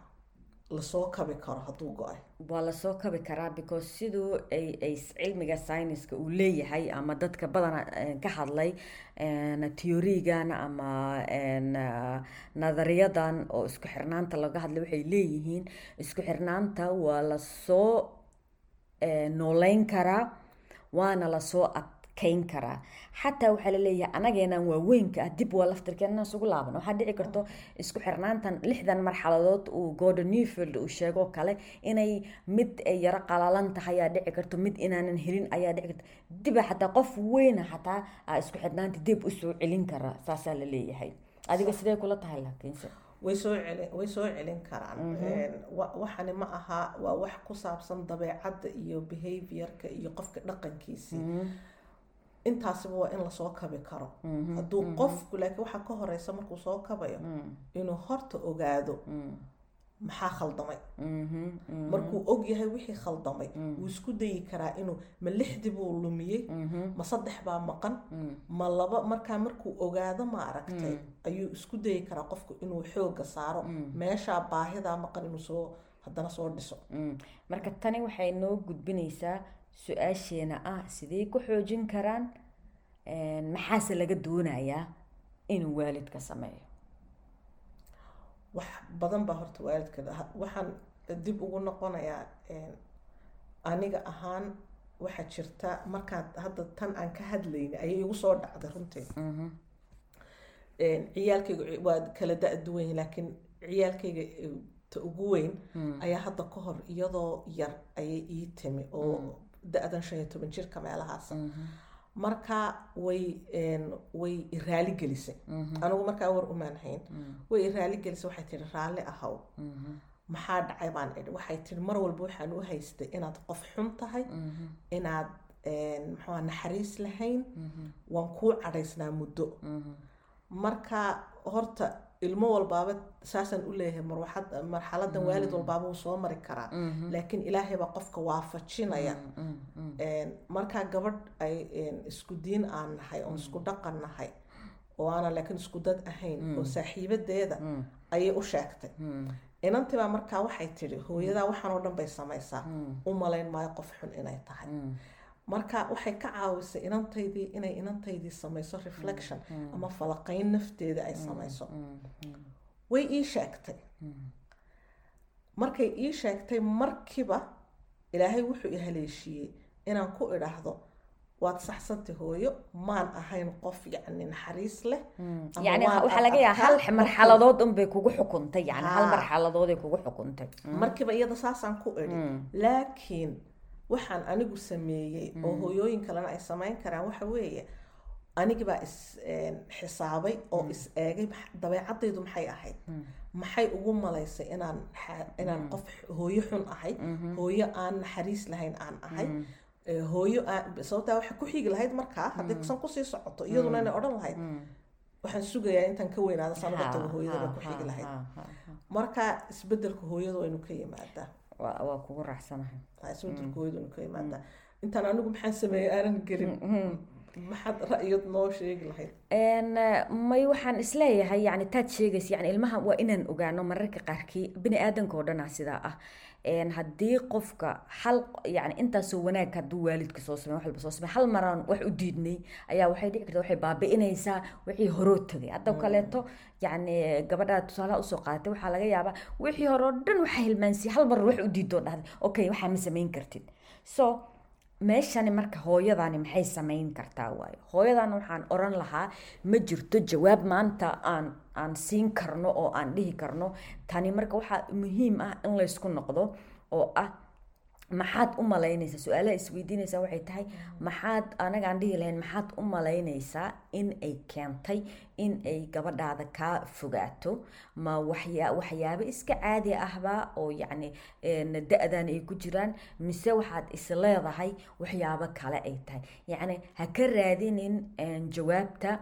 la soo kabi karo hadduu go'ay? Waa la soo kabi karaa because siduu ay cilmiga syniska uu leeyahay ama dadka badana ka hadlay teorigan ama nadariyadan oo isku xirnaanta laga hadlay waxay leeyihiin isku xirnaanta waa la soo nooleyn karaa waana la soo adkeyn karaa xataa waxaa la leeyahay anageenan waaweynka ah dib waa laftirkeenna isugu laaban. Waxaa dhici karto isku xirnaantan lixdan marxaladood uu gordon newfield uu sheego kale inay mid ay yaro qalalan tahay ayaa dhici karto. Mid inaanan helin ayaa dhici karto. Diba xataa qof weyna xataa isku xirnaanta dib u soo celin kara saasaa la leeyahay. Adiga sidee kula tahay laakiinse way soo celin way soo celin karaan. Waxani ma aha waa wax ku saabsan dabeecadda iyo behaviorka iyo qofka dhaqankiisii intaasiba waa in la soo kabi karo. Hadduu qofku laakiin waxaa ka horeysa markuu soo kabayo inuu horta ogaado maxaa khaldamay? Markuu og yahay wixii khaldamay wuu isku dayi karaa inuu ma lixdii buu lumiyey ma saddex baa maqan ma laba markaa markuu ogaado ma aragtay ayuu isku dayi karaa qofku inuu xooga saaro. Meeshaa baahidaa maqan inuu soo haddana soo dhiso. Marka tani waxay noo gudbinaysaa su'aasheena ah sidee ku xoojin karaan? Maxaase laga doonayaa inuu waalidka sameeyo? Wax badan baa horta waalidka waxaan dib ugu noqonayaa aniga ahaan waxaa jirta markaad hadda tan aan ka hadlayna ayay igu soo dhacday runtii. Ciyaalkayga waa kala da-duwan yihiin laakiin ciyaalkayga eh, ta ugu weyn ayaa hadda ka hor iyadoo yar ayay ii timi oo da-dan shan iyo toban jirka meelahaas marka way way i raali gelisay anigu markaa war umaan hayn way i raali gelisay waxay tihi raalli ahaw maxaa dhacay baan idhi waxay tihi mar walba waxaan u haystay inaad qof xun tahay inaad ahaa, naxariis lahayn waan kuu cadhaysnaa muddo marka horta ilmo walbaaba saasaan u leeyahay marwaxad marxaladan waalid walbaaba wuu soo mari karaa. Laakiin ilaahay baa qofka waafajinaya. Een, markaa gabadh ay isku diin aan nahay oon isku dhaqan nahay oo aanan laakiin isku dad ahayn oo saaxiibadeeda ayay u sheegtay. Inantii baa markaa waxay tidhi hooyadaa waxaan oo dhan bay samaysaa. U malayn maayo qof xun inay tahay marka waxay ka caawisay inantaydii inay inantaydii samayso reflection ama falaqayn nafteeda ay samayso. way ii sheegtay. Markay ii sheegtay markiiba ilaahay wuxuu i haleeshiiyey inaan ku idhaahdo waad saxsantay hooyo maan ahayn qof yacni naxariis leh yani waxaa laga yaaba hal marxaladood unbay kugu xukuntay yani hal marxaladooday kugu xukuntay. Markiiba iyada saasaan ku idhi laakiin waxaan anigu sameeyey oo hooyooyin kalena ay samayn karaan waxa weeye anigibaa is xisaabay oo is eegay dabeecadaydu maxay ahayd? Maxay ugu malaysay inaan inaan qof hooyo xun ahay? Hooyo aan naxariis lahayn aan ahay? Eh, hooyo sababtaa waxay ku xigi lahayd markaa haddii san ku sii socoto iyaduna inay odhan lahayd waxaan sugayaa intaan ka weynaada sanada tago hooyada bay ku xigi lahayd. marka isbeddelka hooyada waynu ka yimaadaa waa kugu raacsanahay hooyada waynu ka yimaadaa intaan anigu maxaan sameeyey aanan gelin. Maxaad ra'yad noo sheegi lahayd? May waxaan is leeyahay yani taad sheegaysa yani ilmaha waa inaan ogaano mararka qaarkii bini aadanka oo dhanaa sidaa ah haddii qofka hal yani intaasoo wanaag hadduu waalidka soo samey wax walba soo samey hal maraan wax u diidnay ayaa waxay dhici karta waxay baabi'inaysaa wixii horoo tagay. Hadda kaleeto yani gabadha tusaalaha u soo qaadatay waxaa laga yaabaa wixii hore oo dhan waxaa hilmaansiyay hal mar wax u diidoo dhahday. Okay waxaa ma samayn kartid. So meeshani marka hooyadani maxay samayn kartaa waayo? Hooyadan waxaan oran lahaa ma jirto jawaab maanta aan aan siin karno oo aan dhihi karno. Tani marka waxaa muhiim ah in laysku noqdo oo ah maxaad u malaynaysaa? Su'aalaha isweydiinaysaa waxay tahay maxaad anagaan dhihi lahayn maxaad u malaynaysaa in ay keentay in ay gabadhaada kaa fogaato? Ma waxyaabo iska caadi ahba oo yacni een, da-dan ay ku jiraan mise waxaad is leedahay? Waxyaabo kale ay tahay. Yacni ha ka raadinin een, jawaabta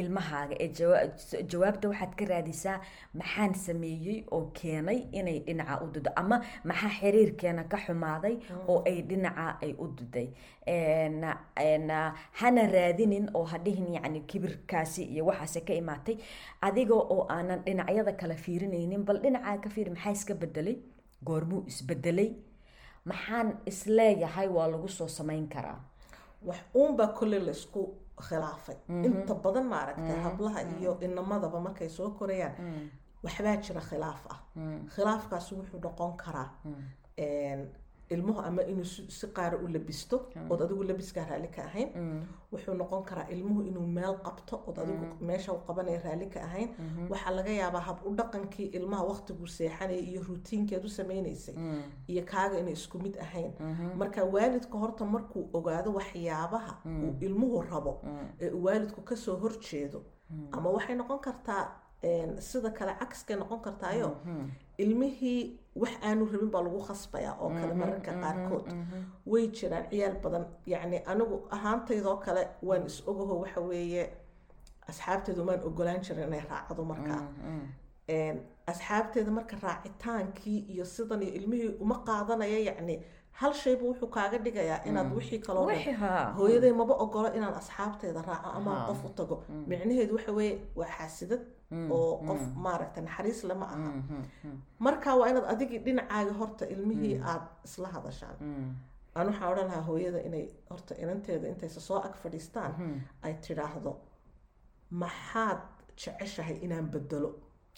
ilmahaaga ee jawa- jawaabta waxaad ka raadisaa maxaan sameeyey oo keenay inay dhinaca u dudo ama maxaa xiriirkeena ka xumaaday oo ay dhinaca ay u duday? Hana raadinin oo ha dhihin yacni kibirkaasi iyo waxaase ka imaatay adiga oo aanan dhinacyada kala fiirinaynin bal dhinacaa ka fiiri maxaa iska bedelay goormuu isbedelay maxaan is leeyahay waa lagu soo samayn karaa. Wax uunbaa kolley laysku khilaafay. Inta badan maaragtay hablaha iyo inamadaba markay soo korayaan waxbaa jira khilaaf ah. Khilaafkaasi wuxuu noqon karaa ilmuhu ama inuu si qaara u labisto ood adigu labiskaa raalli ka ahayn. Wuxuu noqon karaa ilmuhu inuu meel qabto ood adigu meesha uu qabanaya raalli ka ahayn. Waxaa laga yaabaa hab u dhaqankii ilmaha waqtiguu seexanaya iyo rutiinkeed u sameynaysay iyo kaaga inay isku mid ahayn. Marka waalidka horta markuu ogaado waxyaabaha uu ilmuhu rabo ee uu waalidku ka soo horjeedo ama waxay noqon kartaa sida kale cagskay noqon kartaayo ilmihii wax aanu rabin baa lagu khasbayaa oo kale mararka qaarkood. way jiraan ciyaal badan yacni anigu ahaantaydoo kale waan is ogaho waxa weeye asxaabteedu maan ogolaan jirin inay raacdo markaa asxaabteeda marka raacitaankii iyo sidan iyo ilmihii uma qaadanaya yacni hal shaybu wuxuu kaaga dhigayaa inaad wixii kaloo haa hooyaday maba ogolo inaan asxaabteeda raaco ama Haa. qof u tago. Micnaheedu waxa weeye waa xaasidad oo qof maaragta naxariis lama aha. Marka waa inaad adigii dhinacaaga horta ilmihii aad isla hadashaan. Aan waxaan odhan lahaa hooyada inay horta inanteeda intaysa soo ag fadhiistaan ay tidhaahdo maxaad jeceshahay inaan bedelo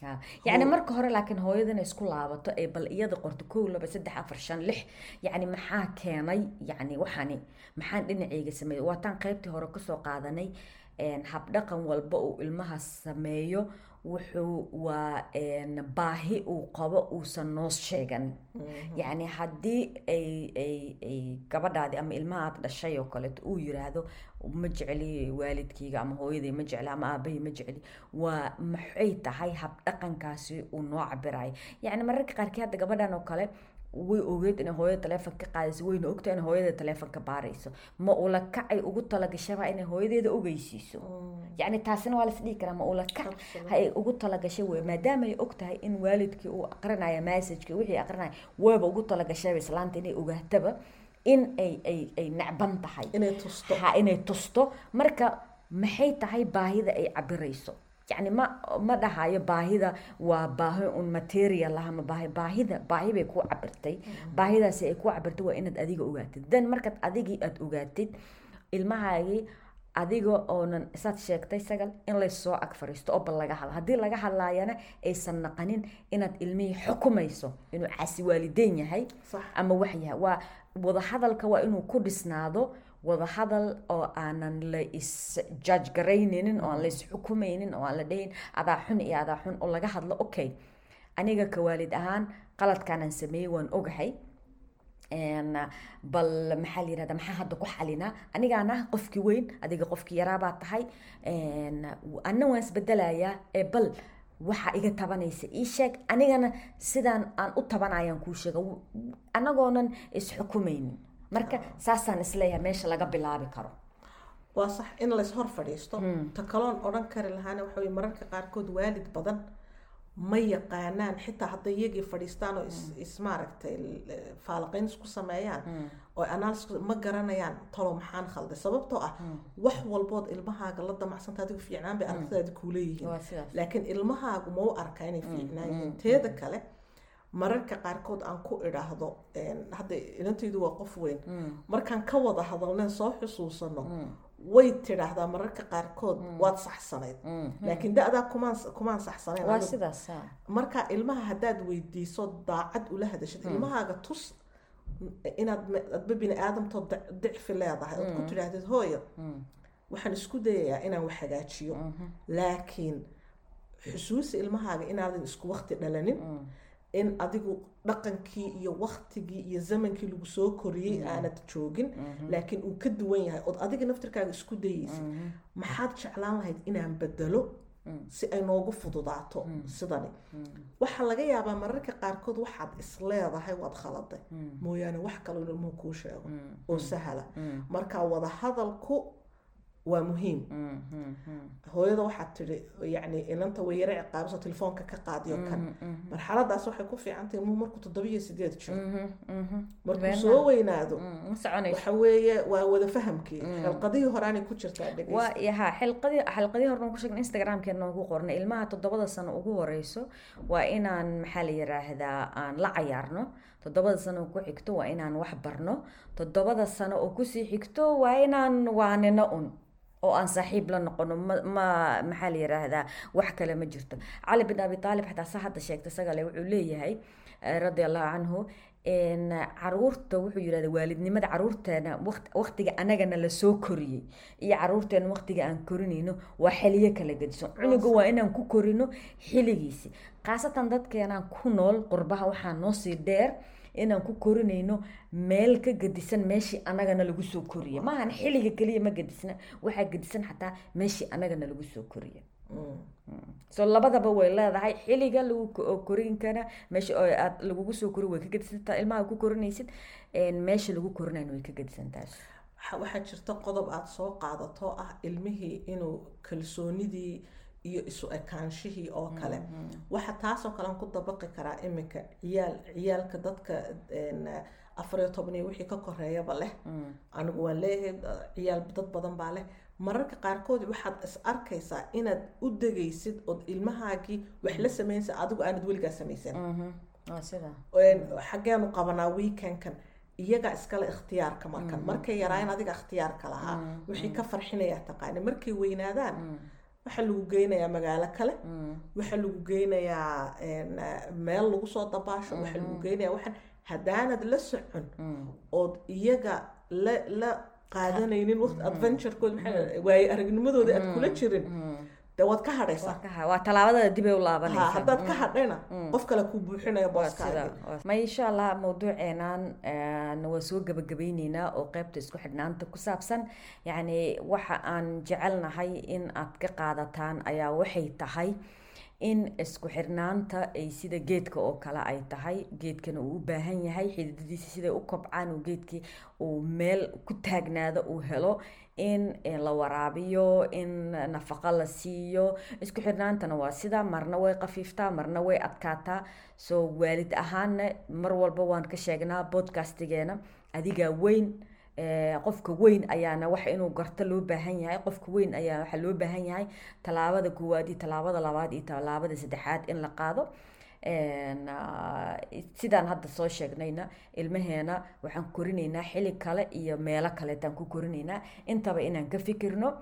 Ha, yacni marka hore laakiin hooyada inay isku laabato ee bal iyada qorto kow laba saddex afar shan lix. Yacni maxaa keenay? Yacni waxani maxaan dhinacayga sameeyay? Waataan qaybtii hore ka soo qaadanay habdhaqan walba uu ilmaha sameeyo wuxuu waa baahi uu qabo uusan noo sheegan. Yacni haddii ay ay ay gabadhaadi ama ilmaha aad dhashay oo kaleeto uu yiraahdo ma jecli waalidkayga ama hooyaday ma jecli ama aabahay ma jecli waa maxay tahay habdhaqankaasi uu noo cabirayo yacni mararka qaarkii hadda gabadhan oo kale way ogeed inay hooyada taleefon ka qaadayso wayna ogtahay inay hooyada taleefon ka baarayso. Ma ula kacay ugu talagashaba inay hooyadeeda ogeysiiso. Yacni taasina waa lasdhihi karaa ma ula kac ha ay ugu talagashay wey maadaama ay og tahay in waalidkii uu aqrinaya messagekii wixii aqrinaya wayba ugu talagashayba islaanta inay ogaataba in ay ay ay necban tahay. Inay tusto. Ha inay tusto. Marka maxay tahay baahida ay cabirayso yacni ma ma dhahayo baahida waa baahi un material ah ama baahi baahida baahi bay ku cabirtay. Baahidaasi ay ku cabirtay waa inaad adiga ogaatid. Then markaad adigii aada ogaatid ilmahaagii adiga oonan isaad sheegtay sagal in laysoo ag fariisto oo bal laga hadla haddii laga hadlaayana aysan naqanin inaad ilmihii xukumayso inuu caasi waalideyn yahay ama wax yahay. Waa wadahadalka waa inuu ku dhisnaado wadahadal oo aanan la is judge garaynaynin oo aan la is xukumaynin oo aan la dhahin adaa xun iyo adaa xun oo laga hadlo okay. Aniga ka waalid ahaan qaladkaanaan sameeyey waan ogahay. Bal maxaa la yirahda maxaa hadda ku xalinaa anigaana qofkii weyn adiga qofkii yaraabaa tahay. Anna waan isbedelayaa ee bal waxaa iga tabanaysa ii sheeg anigana sidaan aan u tabanayaan kuu sheega. Anagoonan isxukumaynin marka saasaan is leeyahay meesha laga bilaabi karo. Waa sax in lays hor fadhiisto. Ta kaloon odhan kari lahaana waxa mararka qaarkood waalid badan ma yaqaanaan xitaa hadday iyagii fadhiistaan oo is, is maaragtay faalaqayn isku sameeyaan oo analysis ma garanayaan talo maxaan khalday. Sababtoo ah wax walbood ilmahaaga la damacsanta adigu fiicnaan bay aragtidaadi kuuleeyihiin laakiin ilmahaagu ma u arkaa inay fiicnaan yihiin teeda kale mararka qaarkood aan ku idhaahdo hadda inantaydu waa qof weyn. Markaan ka wada hadalneen soo xusuusano way tidhaahdaa mararka qaarkood waad saxsanayd. Laakiin da-daa kumaan kumaan saxsanayn. Marka ilmaha haddaad weydiiso daacad ula hadashid ilmahaaga tus inaad adba bini aadamtoo da- dicfi leedahay. Ood ku tidhaahdid hooyo waxaan isku dayayaa inaan wax hagaajiyo. Laakiin xusuusi ilmahaaga inaadan isku waqti dhalanin in adigu dhaqankii iyo waqtigii iyo zamankii lagu soo koriyey aanad joogin. Laakiin uu ka duwan yahay. Ood adiga naftirkaaga isku dayeysid maxaad jeclaan lahayd inaan bedelo? Si ay noogu fududaato. Sidani. Waxaa laga yaabaa mararka qaarkood waxaad isleedahay waad khaladay mooyaane wax kaloo in ilmuhu kuu sheego. Oo sahla marka wada hadalku waa muhiim. Hooyada waxaad tidhi yacni inanta way yara ciqaabiso telefoonka ka qaadiyo kan. Marxaladaas waxay ku fiicantahay ilmuhu markuu toddobiyo sideed jiro markuu soo weynaado waxa weeye waa wada fahamkii. Xilqadihii horaanay ku jirtaa yaha xilqadii xilqadii horena ku sheegna instagramkeena ugu qornay ilmaha toddobada sano ugu horeyso waa inaan maxaa la yiraahdaa aan la cayaarno. Toddobada sano oo ku xigto waa inaan wax barno. Toddobada sano oo ku sii xigto waa inaan waanino un oo aan saaxiib la noqono ma ma maxaa la yiraahdaa wax kale ma jirto. Cali bin abi taalib xataa sa hadda sheegta sagale wuxuu leeyahay eh, radia allahu canhu carruurta wuxuu yidhahda waalidnimada caruurteena waqt- waqtiga anagana la soo koriyey iyo caruurteena waqtiga aan korinayno waa xiliyo kala gediso. Cunuga waa inaan ku korino xiligiisi khaasatan dadkeenaan ku nool qurbaha waxaa noo sii dheer inaan ku korinayno meel ka gedisan meeshii anagana lagu soo koriye. Maahan xilliga keliya ma gedisna waxaa gedisan xataa meeshii anagana lagu soo koriye. So labadaba way leedahay xilliga lagu ko- korinkana meesha aad lagugu soo kori way ka gedisantaha ilmaha ku korinaysid meesha lagu korinayna way ka gedisantahay waxa- waxaa jirta qodob aada soo qaadato ah ilmihii inuu kalsoonidii iyo isu ekaanshihii oo kale. Waxa taasoo kale aan ku dabaqi karaa iminka ciyaal ciyaalka dadka een, afar iyo toban iyo wixii ka koreeyaba leh. Anigu waan leeyahay ciyaal dad badan baa leh. Mararka qaarkood waxaad is arkaysaa inaad u degaysid ood ilmahaagii wax la samaynsa adigu aanad weligaa samaysan een, xaggeenu qabanaa weekendkan iyaga iskale ikhtiyaarka markan. Markay yaraayan adiga ikhtiyaarka lahaa. Wixii ka farxinaya taqaani. Markay weynaadaan waxaa lagu geynayaa magaalo kale. Waxaa lagu geynayaa meel lagu soo dabaasho. Waxaa lagu geynayaa waxaan haddaanad la socon ood iyaga la la qaadanaynin waqti adventurekooda. Maxaa waaye aragnimadooda aad kula jirin dee waad ka hadhaysaa waa tallaabadada dib ay u ha laabanaysaa haddaad ka hadhayna qof kale ku buuxinaya booskaaga ma insha allah mawduuceenan waa soo gabagabeyneynaa oo qeybta isku xidhnaanta ku saabsan. Yacni waxa aan jecelnahay in aad ka qaadataan ayaa waxay tahay in isku xirnaanta ay sida geedka oo kale ay tahay. Geedkana uu u baahan yahay xididadiisa siday u kobcaan uu geedkii uu meel ku taagnaado uu helo in la waraabiyo in nafaqo la siiyo. Isku xirnaantana waa sida marna way qafiiftaa marna way adkaataa. Soo waalid ahaanna mar walba waan ka sheegnaa bodcastigeena adigaa weyn qofka weyn ayaana waxa inuu garto loo baahan yahay. Qofka weyn ayaa waxaa loo baahan yahay tallaabada koowaad iyo tallaabada labaad iyo tallaabada saddexaad in la qaado. Sidaan hadda soo sheegnayna ilmaheena waxaan korinaynaa xili kale iyo meelo kaleetaan ku korinaynaa. Intaba inaan ka fikirno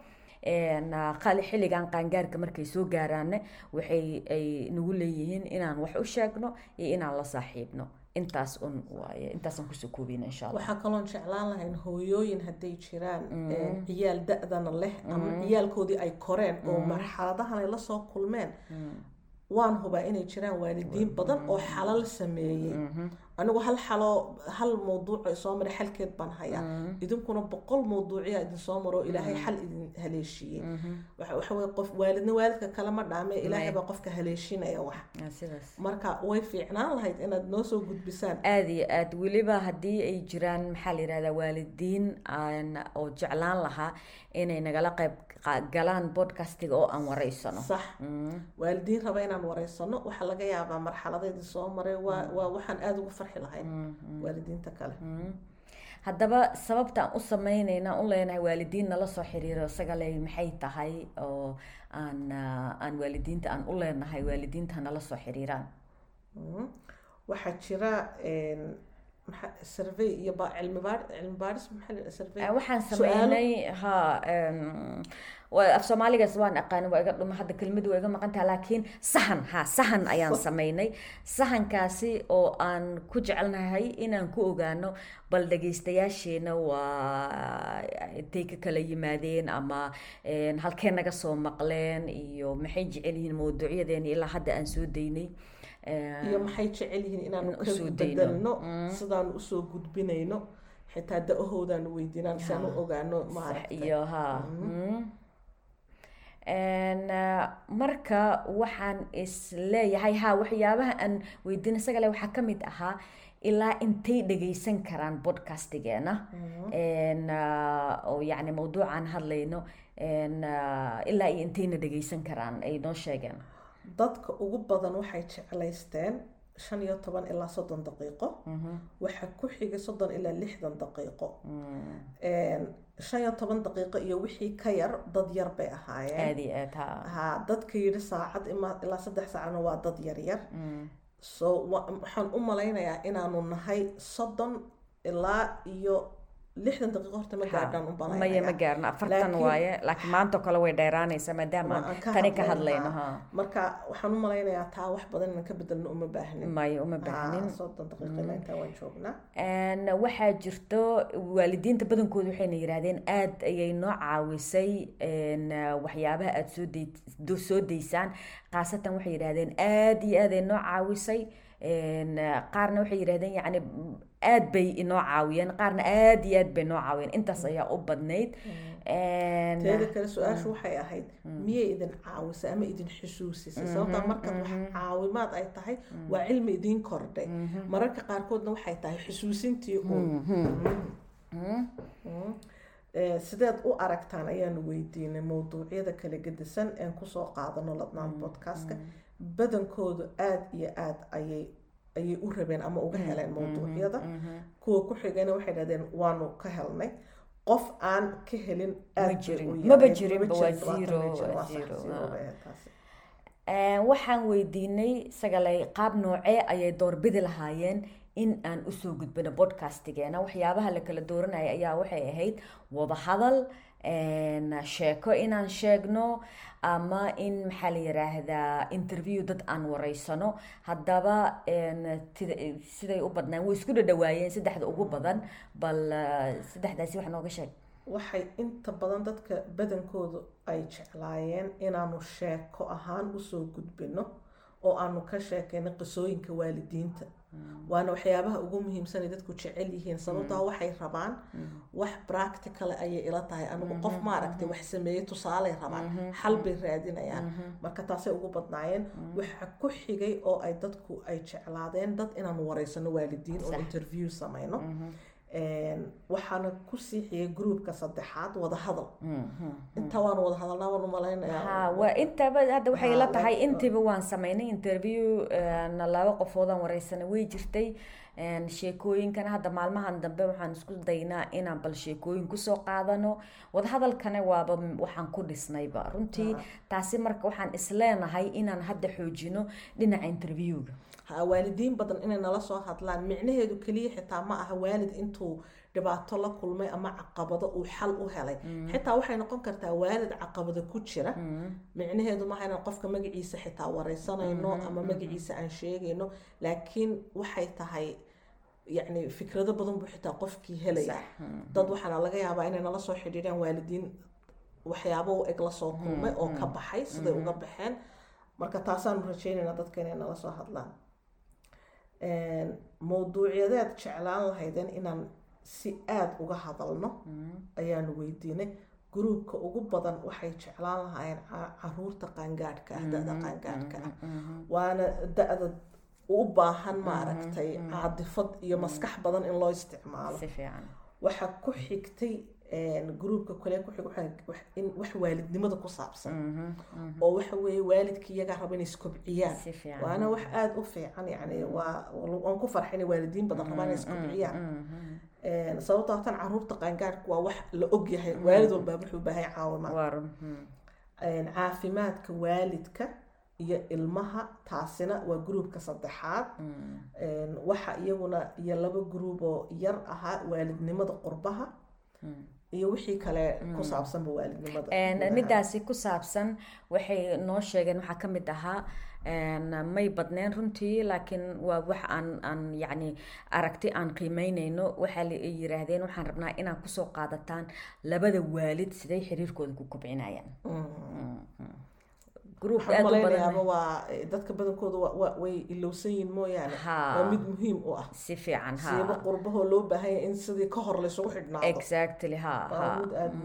xilligan qaangaarka markay soo gaaraanne waxay ay nagu leeyihiin inaan wax u sheegno iyo inaan la saaxiibno intaas un waaye intaasaan ku soo koobeyna insha waxaa kaloon jeclaan lahayn hooyooyin hadday jiraan ciyaal da-dana leh ama ciyaalkoodii ay koreen oo marxaladahan ay la soo kulmeen waan hubaa inay jiraan waalidiin badan oo xalal sameeyey. Anigu hal xalo hal mawduuc ay soo maray xalkeed baan hayaa. Idinkuna boqol mawduuciya idin soo maro oo ilaahay xal idin haleeshiiyey. Waxa weye qof waalidna waalidka kale ma dhaame ilaahay baa qofka haleeshinaya wax. Sidaas. Marka way fiicnaan lahayd inaad noo soo gudbisaan. Aada iyo aad weliba haddii ay jiraan maxaa la yihahdaa waalidiin oo jeclaan lahaa inay nagala qayb galaan bodcastiga oo aan wareysano sax. Waalidiin raba inaan wareysano waxaa laga yaabaa marxaladeedii soo maray. Waa waa waxaan aada ugu farxi lahayn waalidiinta kale. Haddaba sababta aan u sameynayna u leenahay waalidiin nala soo xiriiro isagale maxay tahay oo aan aan waalidiinta aan u leenahay waalidiinta nala soo xiriiraan? Waxaa jira survey iyo cilmi baar cilmi baaris maxaa survey? Waxaan sameynay ha af soomaaligaas waan aqaani waa iga dhuma hadda kelmadu waa iga maqan taha laakiin sahan ha sahan ayaan sameynay. Sahankaasi oo aan ku jecelnahay inaan ku ogaano bal dhagaystayaasheena waa intay ka kala yimaadeen ama halkee naga soo maqleen iyo maxay jecel yihiin ilaa hadda aan soo daynay iyo maxay jecel yihiin inaanu ka bedelno sidaanu u soo gudbinayno xitaa da'ahoodaanu weydiinaan si aan u ogaano iyo ha. Marka waxaan is leeyahay ha waxyaabaha aan weydiin isagale waxaa ka mid ahaa ilaa intay dhagaysan karaan bodcastigeena oo yacni mawduucaan hadlayno ilaa iyo intayna dhagaysan karaan ay noo sheegeen dadka ugu badan waxay jeclaysteen shan iyo toban ilaa soddon daqiiqo. Waxaa ku xigay soddon ilaa lixdan daqiiqo. Shan iyo toban daqiiqo iyo wixii ka yar dad yar bay ahaayeen. Aada iyo aad ha ha dadka yidhi saacad ilaa saddex saacadna waa dad yar yar. So waxaan u malaynayaa inaanu nahay soddon ilaa iyo lixdan daqiiqo horta ma gaadhaan u maya ma gaarno afartan waaye laakiin maanta kale way dheeraanaysa maadaama tani ka hadlayno ha marka waxaan u malaynayaa taa wax badan inaan ka bedelno uma baahnin maya uma baahnin soddon intaa waan joognaa waxaa jirto waalidiinta badankooda waxayna yidhaahdeen aad ayay noo caawisay waxyaabaha aada soo day soo daysaan khaasatan waxay yidhaahdeen aada iyo aad ay noo caawisay qaarna waxay yidhahdeen yacni aad bay inoo caawiyeen qaarna aad iyo aad bay noo caawiyeen. Intaas ayaa u badnayd. Teeda kale su'aashu waxay ahayd miyay idin caawisay ama idin xusuusisay sababtaa markaad wax caawimaad ay tahay waa cilmi idiin kordhay. Mararka qaarkoodna waxay tahay xusuusintii uun. Sideed u aragtaan ayaanu weydiinay mawduucyada kala gedisan een ku soo qaadano ladnaan podcastka badankoodu aada iyo aada ayay ayay u rabeen ama uga heleen mawduucyada kuwa ku xigayna waxay dhahdeen waanu ka helnay qof aan ka helin maba jirinba waa zero waa zero waxaan weydiinay sagalay qaab noocee ayay doorbidi lahaayeen in aan u soo gudbino bodcastigeena waxyaabaha la kala dooranaya ayaa waxay ahayd wadahadal sheeko inaan sheegno ama in maxaa la yiraahdaa interview dad aan wareysano haddaba siday u badnaan way isku dhadhawaayeen saddexda ugu badan bal saddexdaasi wax nooga sheeg. Waxay inta badan dadka badankoodu ay jeclaayeen inaanu sheeko ahaan u soo gudbino oo aanu ka sheekayno qisooyinka waalidiinta waana waxyaabaha ugu muhiimsanay dadku jecel yihiin sababtaa waxay rabaan wax practical ayay ila tahay. Anigu qof maaragtay wax sameeyey tusaaley rabaan. Xal bay raadinayaan. Marka taasay ugu badnaayeen waxa ku xigay oo ay dadku ay jeclaadeen dad inaanu wareysano waalidiin oo interview samayno waxaana ku siixiyay groupka saddexaad wadahadal inta waan wada hadalnaa waan u malaynaya waa intaba hadda waxay la tahay intiiba waan sameynay interview na laba qofoodaan wareysanay way jirtay. Sheekooyinkana hadda maalmahan dambe waxaan isku daynaa inaan bal sheekooyin ku soo qaadano. Wadahadalkana waaba waxaan ku dhisnayba runtii. Taasi marka waxaan isleenahay inaan hadda xoojino dhinaca interviewga waalidiin badan inay nala soo hadlaan. Micnaheedu keliya xitaa ma aha waalid intuu dhibaato la kulmay ama caqabado uu xal u helay. Xitaa waxay noqon kartaa waalid caqabado ku jira. Micnaheedu maaha inaan qofka magaciisa xitaa wareysanayno ama magaciisa aan sheegayno. Laakiin waxay tahay yacni fikrado badan buu xitaa qofkii helaya dad waxaana laga yaabaa inay nala soo xidhiidhaan waalidiin waxyaabo u eg la soo kulmay oo ka baxay siday uga baxeen. Marka taasaanu rajeynaynaa dadka inay nala soo hadlaan mawduucyadeed jeclaan lahaydeen inaan si aada uga hadalno. Ayaanu weydiinay. Gruubka ugu badan waxay jeclaan lahaayeen carruurta qaangaadhka ah da-da qaangaadhka. Ah waana da-da u baahan maaragtay caadifad iyo maskax badan in loo isticmaalo. Waxaa ku xigtay gruubka kale ku xig in wax waalidnimada ku saabsan. Oo waxa weeye waalidka iyagaa raba inay iskobciyaan. Waana wax aada u fiican yani waa waan ku farxay inay waalidiin badan rabaan inay iskobciyaan. sababtoo tan carruurta qaangaadhka waa wax la og yahay. Waalid walbaa wuxuu baahay caawimaad caafimaadka waalidka iyo ilmaha taasina waa gruubka saddexaad. Waxa iyaguna iyo laba gruub oo yar ahaa waalidnimada qurbaha iyo wixii kale ku saabsanba waalidnimada midaasi ku saabsan waxay noo sheegeen waxaa ka mid ahaa may badneen runtii laakiin waa wax aan aan yacni aragti aan qiimeyneyno. Waxaa yiraahdeen waxaan rabnaa inaan ku soo qaadataan labada waalid siday xiriirkooda ku kobcinayaan group aad u badan waa dadka badankooda way ilowsan mooyaane. Waa mid muhiim u ah. Si fiican ha. Siiba qurbahoo loo baahanya in sidii ka hor laysugu xidhnaado. Exactly ha ha.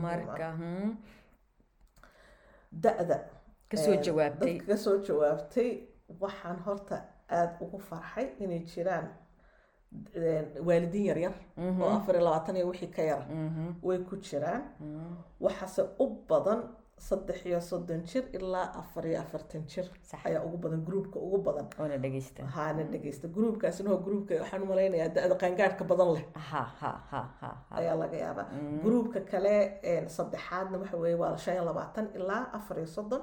Marka da-da. Kasoo jawaabtay. dadka ka soo jawaabtay waxaan horta aada ugu farxay inay jiraan waalidiin yaryar oo afar iyo labaatan iyo wixii ka yara way ku jiraan. Waxaase u badan saddex iyo soddon jir ilaa afar iyo afartan jir ayaa ugu badan gruubka ugu badan. Oona dhegeysta. Dhegeysta. Gruubkaasina waa gruubka waxaan umalaynayaa da-da qaangaadhka badan leh. Ha ha ha ha. Ayaa laga yaabaa. Gruubka kale saddexaadna waxa weeye waa shan iyo labaatan ilaa afar iyo soddon.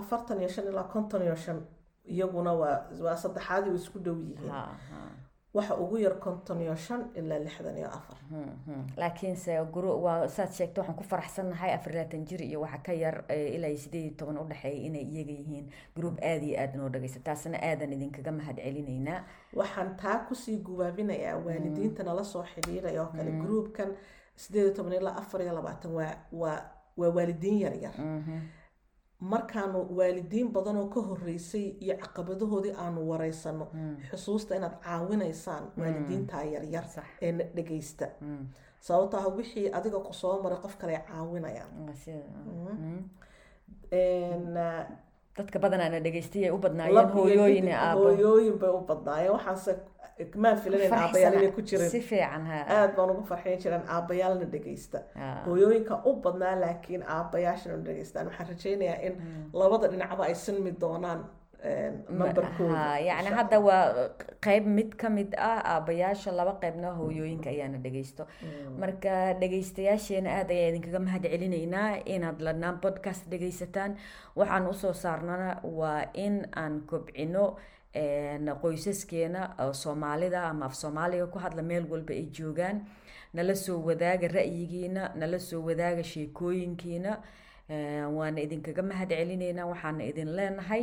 Afartan iyo shan ilaa konton iyo shan iyaguna waa waa saddexaadii way isku dhow yihiin waxa ugu yar konton iyo shan ilaa lixdan iyo afar. Laakiinse waa saad sheegta waxaan ku faraxsannahay afar laatan jir iyo waxa ka yar ilaa iyo sideed iyo toban udhexeeya inay iyaga yihiin gruub aada iyo aada noo dhageysta taasna aadan idinkaga mahad celinaynaa waxaan taa ku sii gubaabinayaa waalidiinta nala soo xidhiiraya oo kale gruubkan sideed iyo toban ilaa afar iyo labaatan waa waa waa waalidiin yaryar markaanu waalidiin badan oo ka horeysay iyo caqabadahoodii aanu wareysano xusuusta inaad caawinaysaan waalidiintaa yaryar ee na dhegeysta sababto ah wixii adiga ku soo maray qof kale caawinayaan dadka badanaana dhegeystay ay u badnaayeen hooyooyin hooyooyin bay u badnaayeen waxaanse maan filanayn aabayaal inay ku jirin si fiican ha. Aada baan ugu farxayn jiraan aabayaalna dhegeysta. Hooyooyinka u badnaa laakiin aabayaashana dhegeystaan waxaan rajeynayaa in labada dhinacba ay sinmi doonaan yani hadda waa qeyb mid ka mid ah aabayaasha laba qeybna hooyooyinka ayaana dhegeysto marka dhegeystayaasheena aada ayaa idinkaga mahad celinaynaa inaad lanaan podcast dhegeysataan waxaan u soo saarnana waa in aan kobcino qoysaskeena oo soomaalida ama af soomaaliga ku hadla meel walba ay joogaan. Nala soo wadaaga ra'yigiina nala soo wadaaga sheekooyinkiina. Waana idinkaga mahad celineynaa waxaana idin leenahay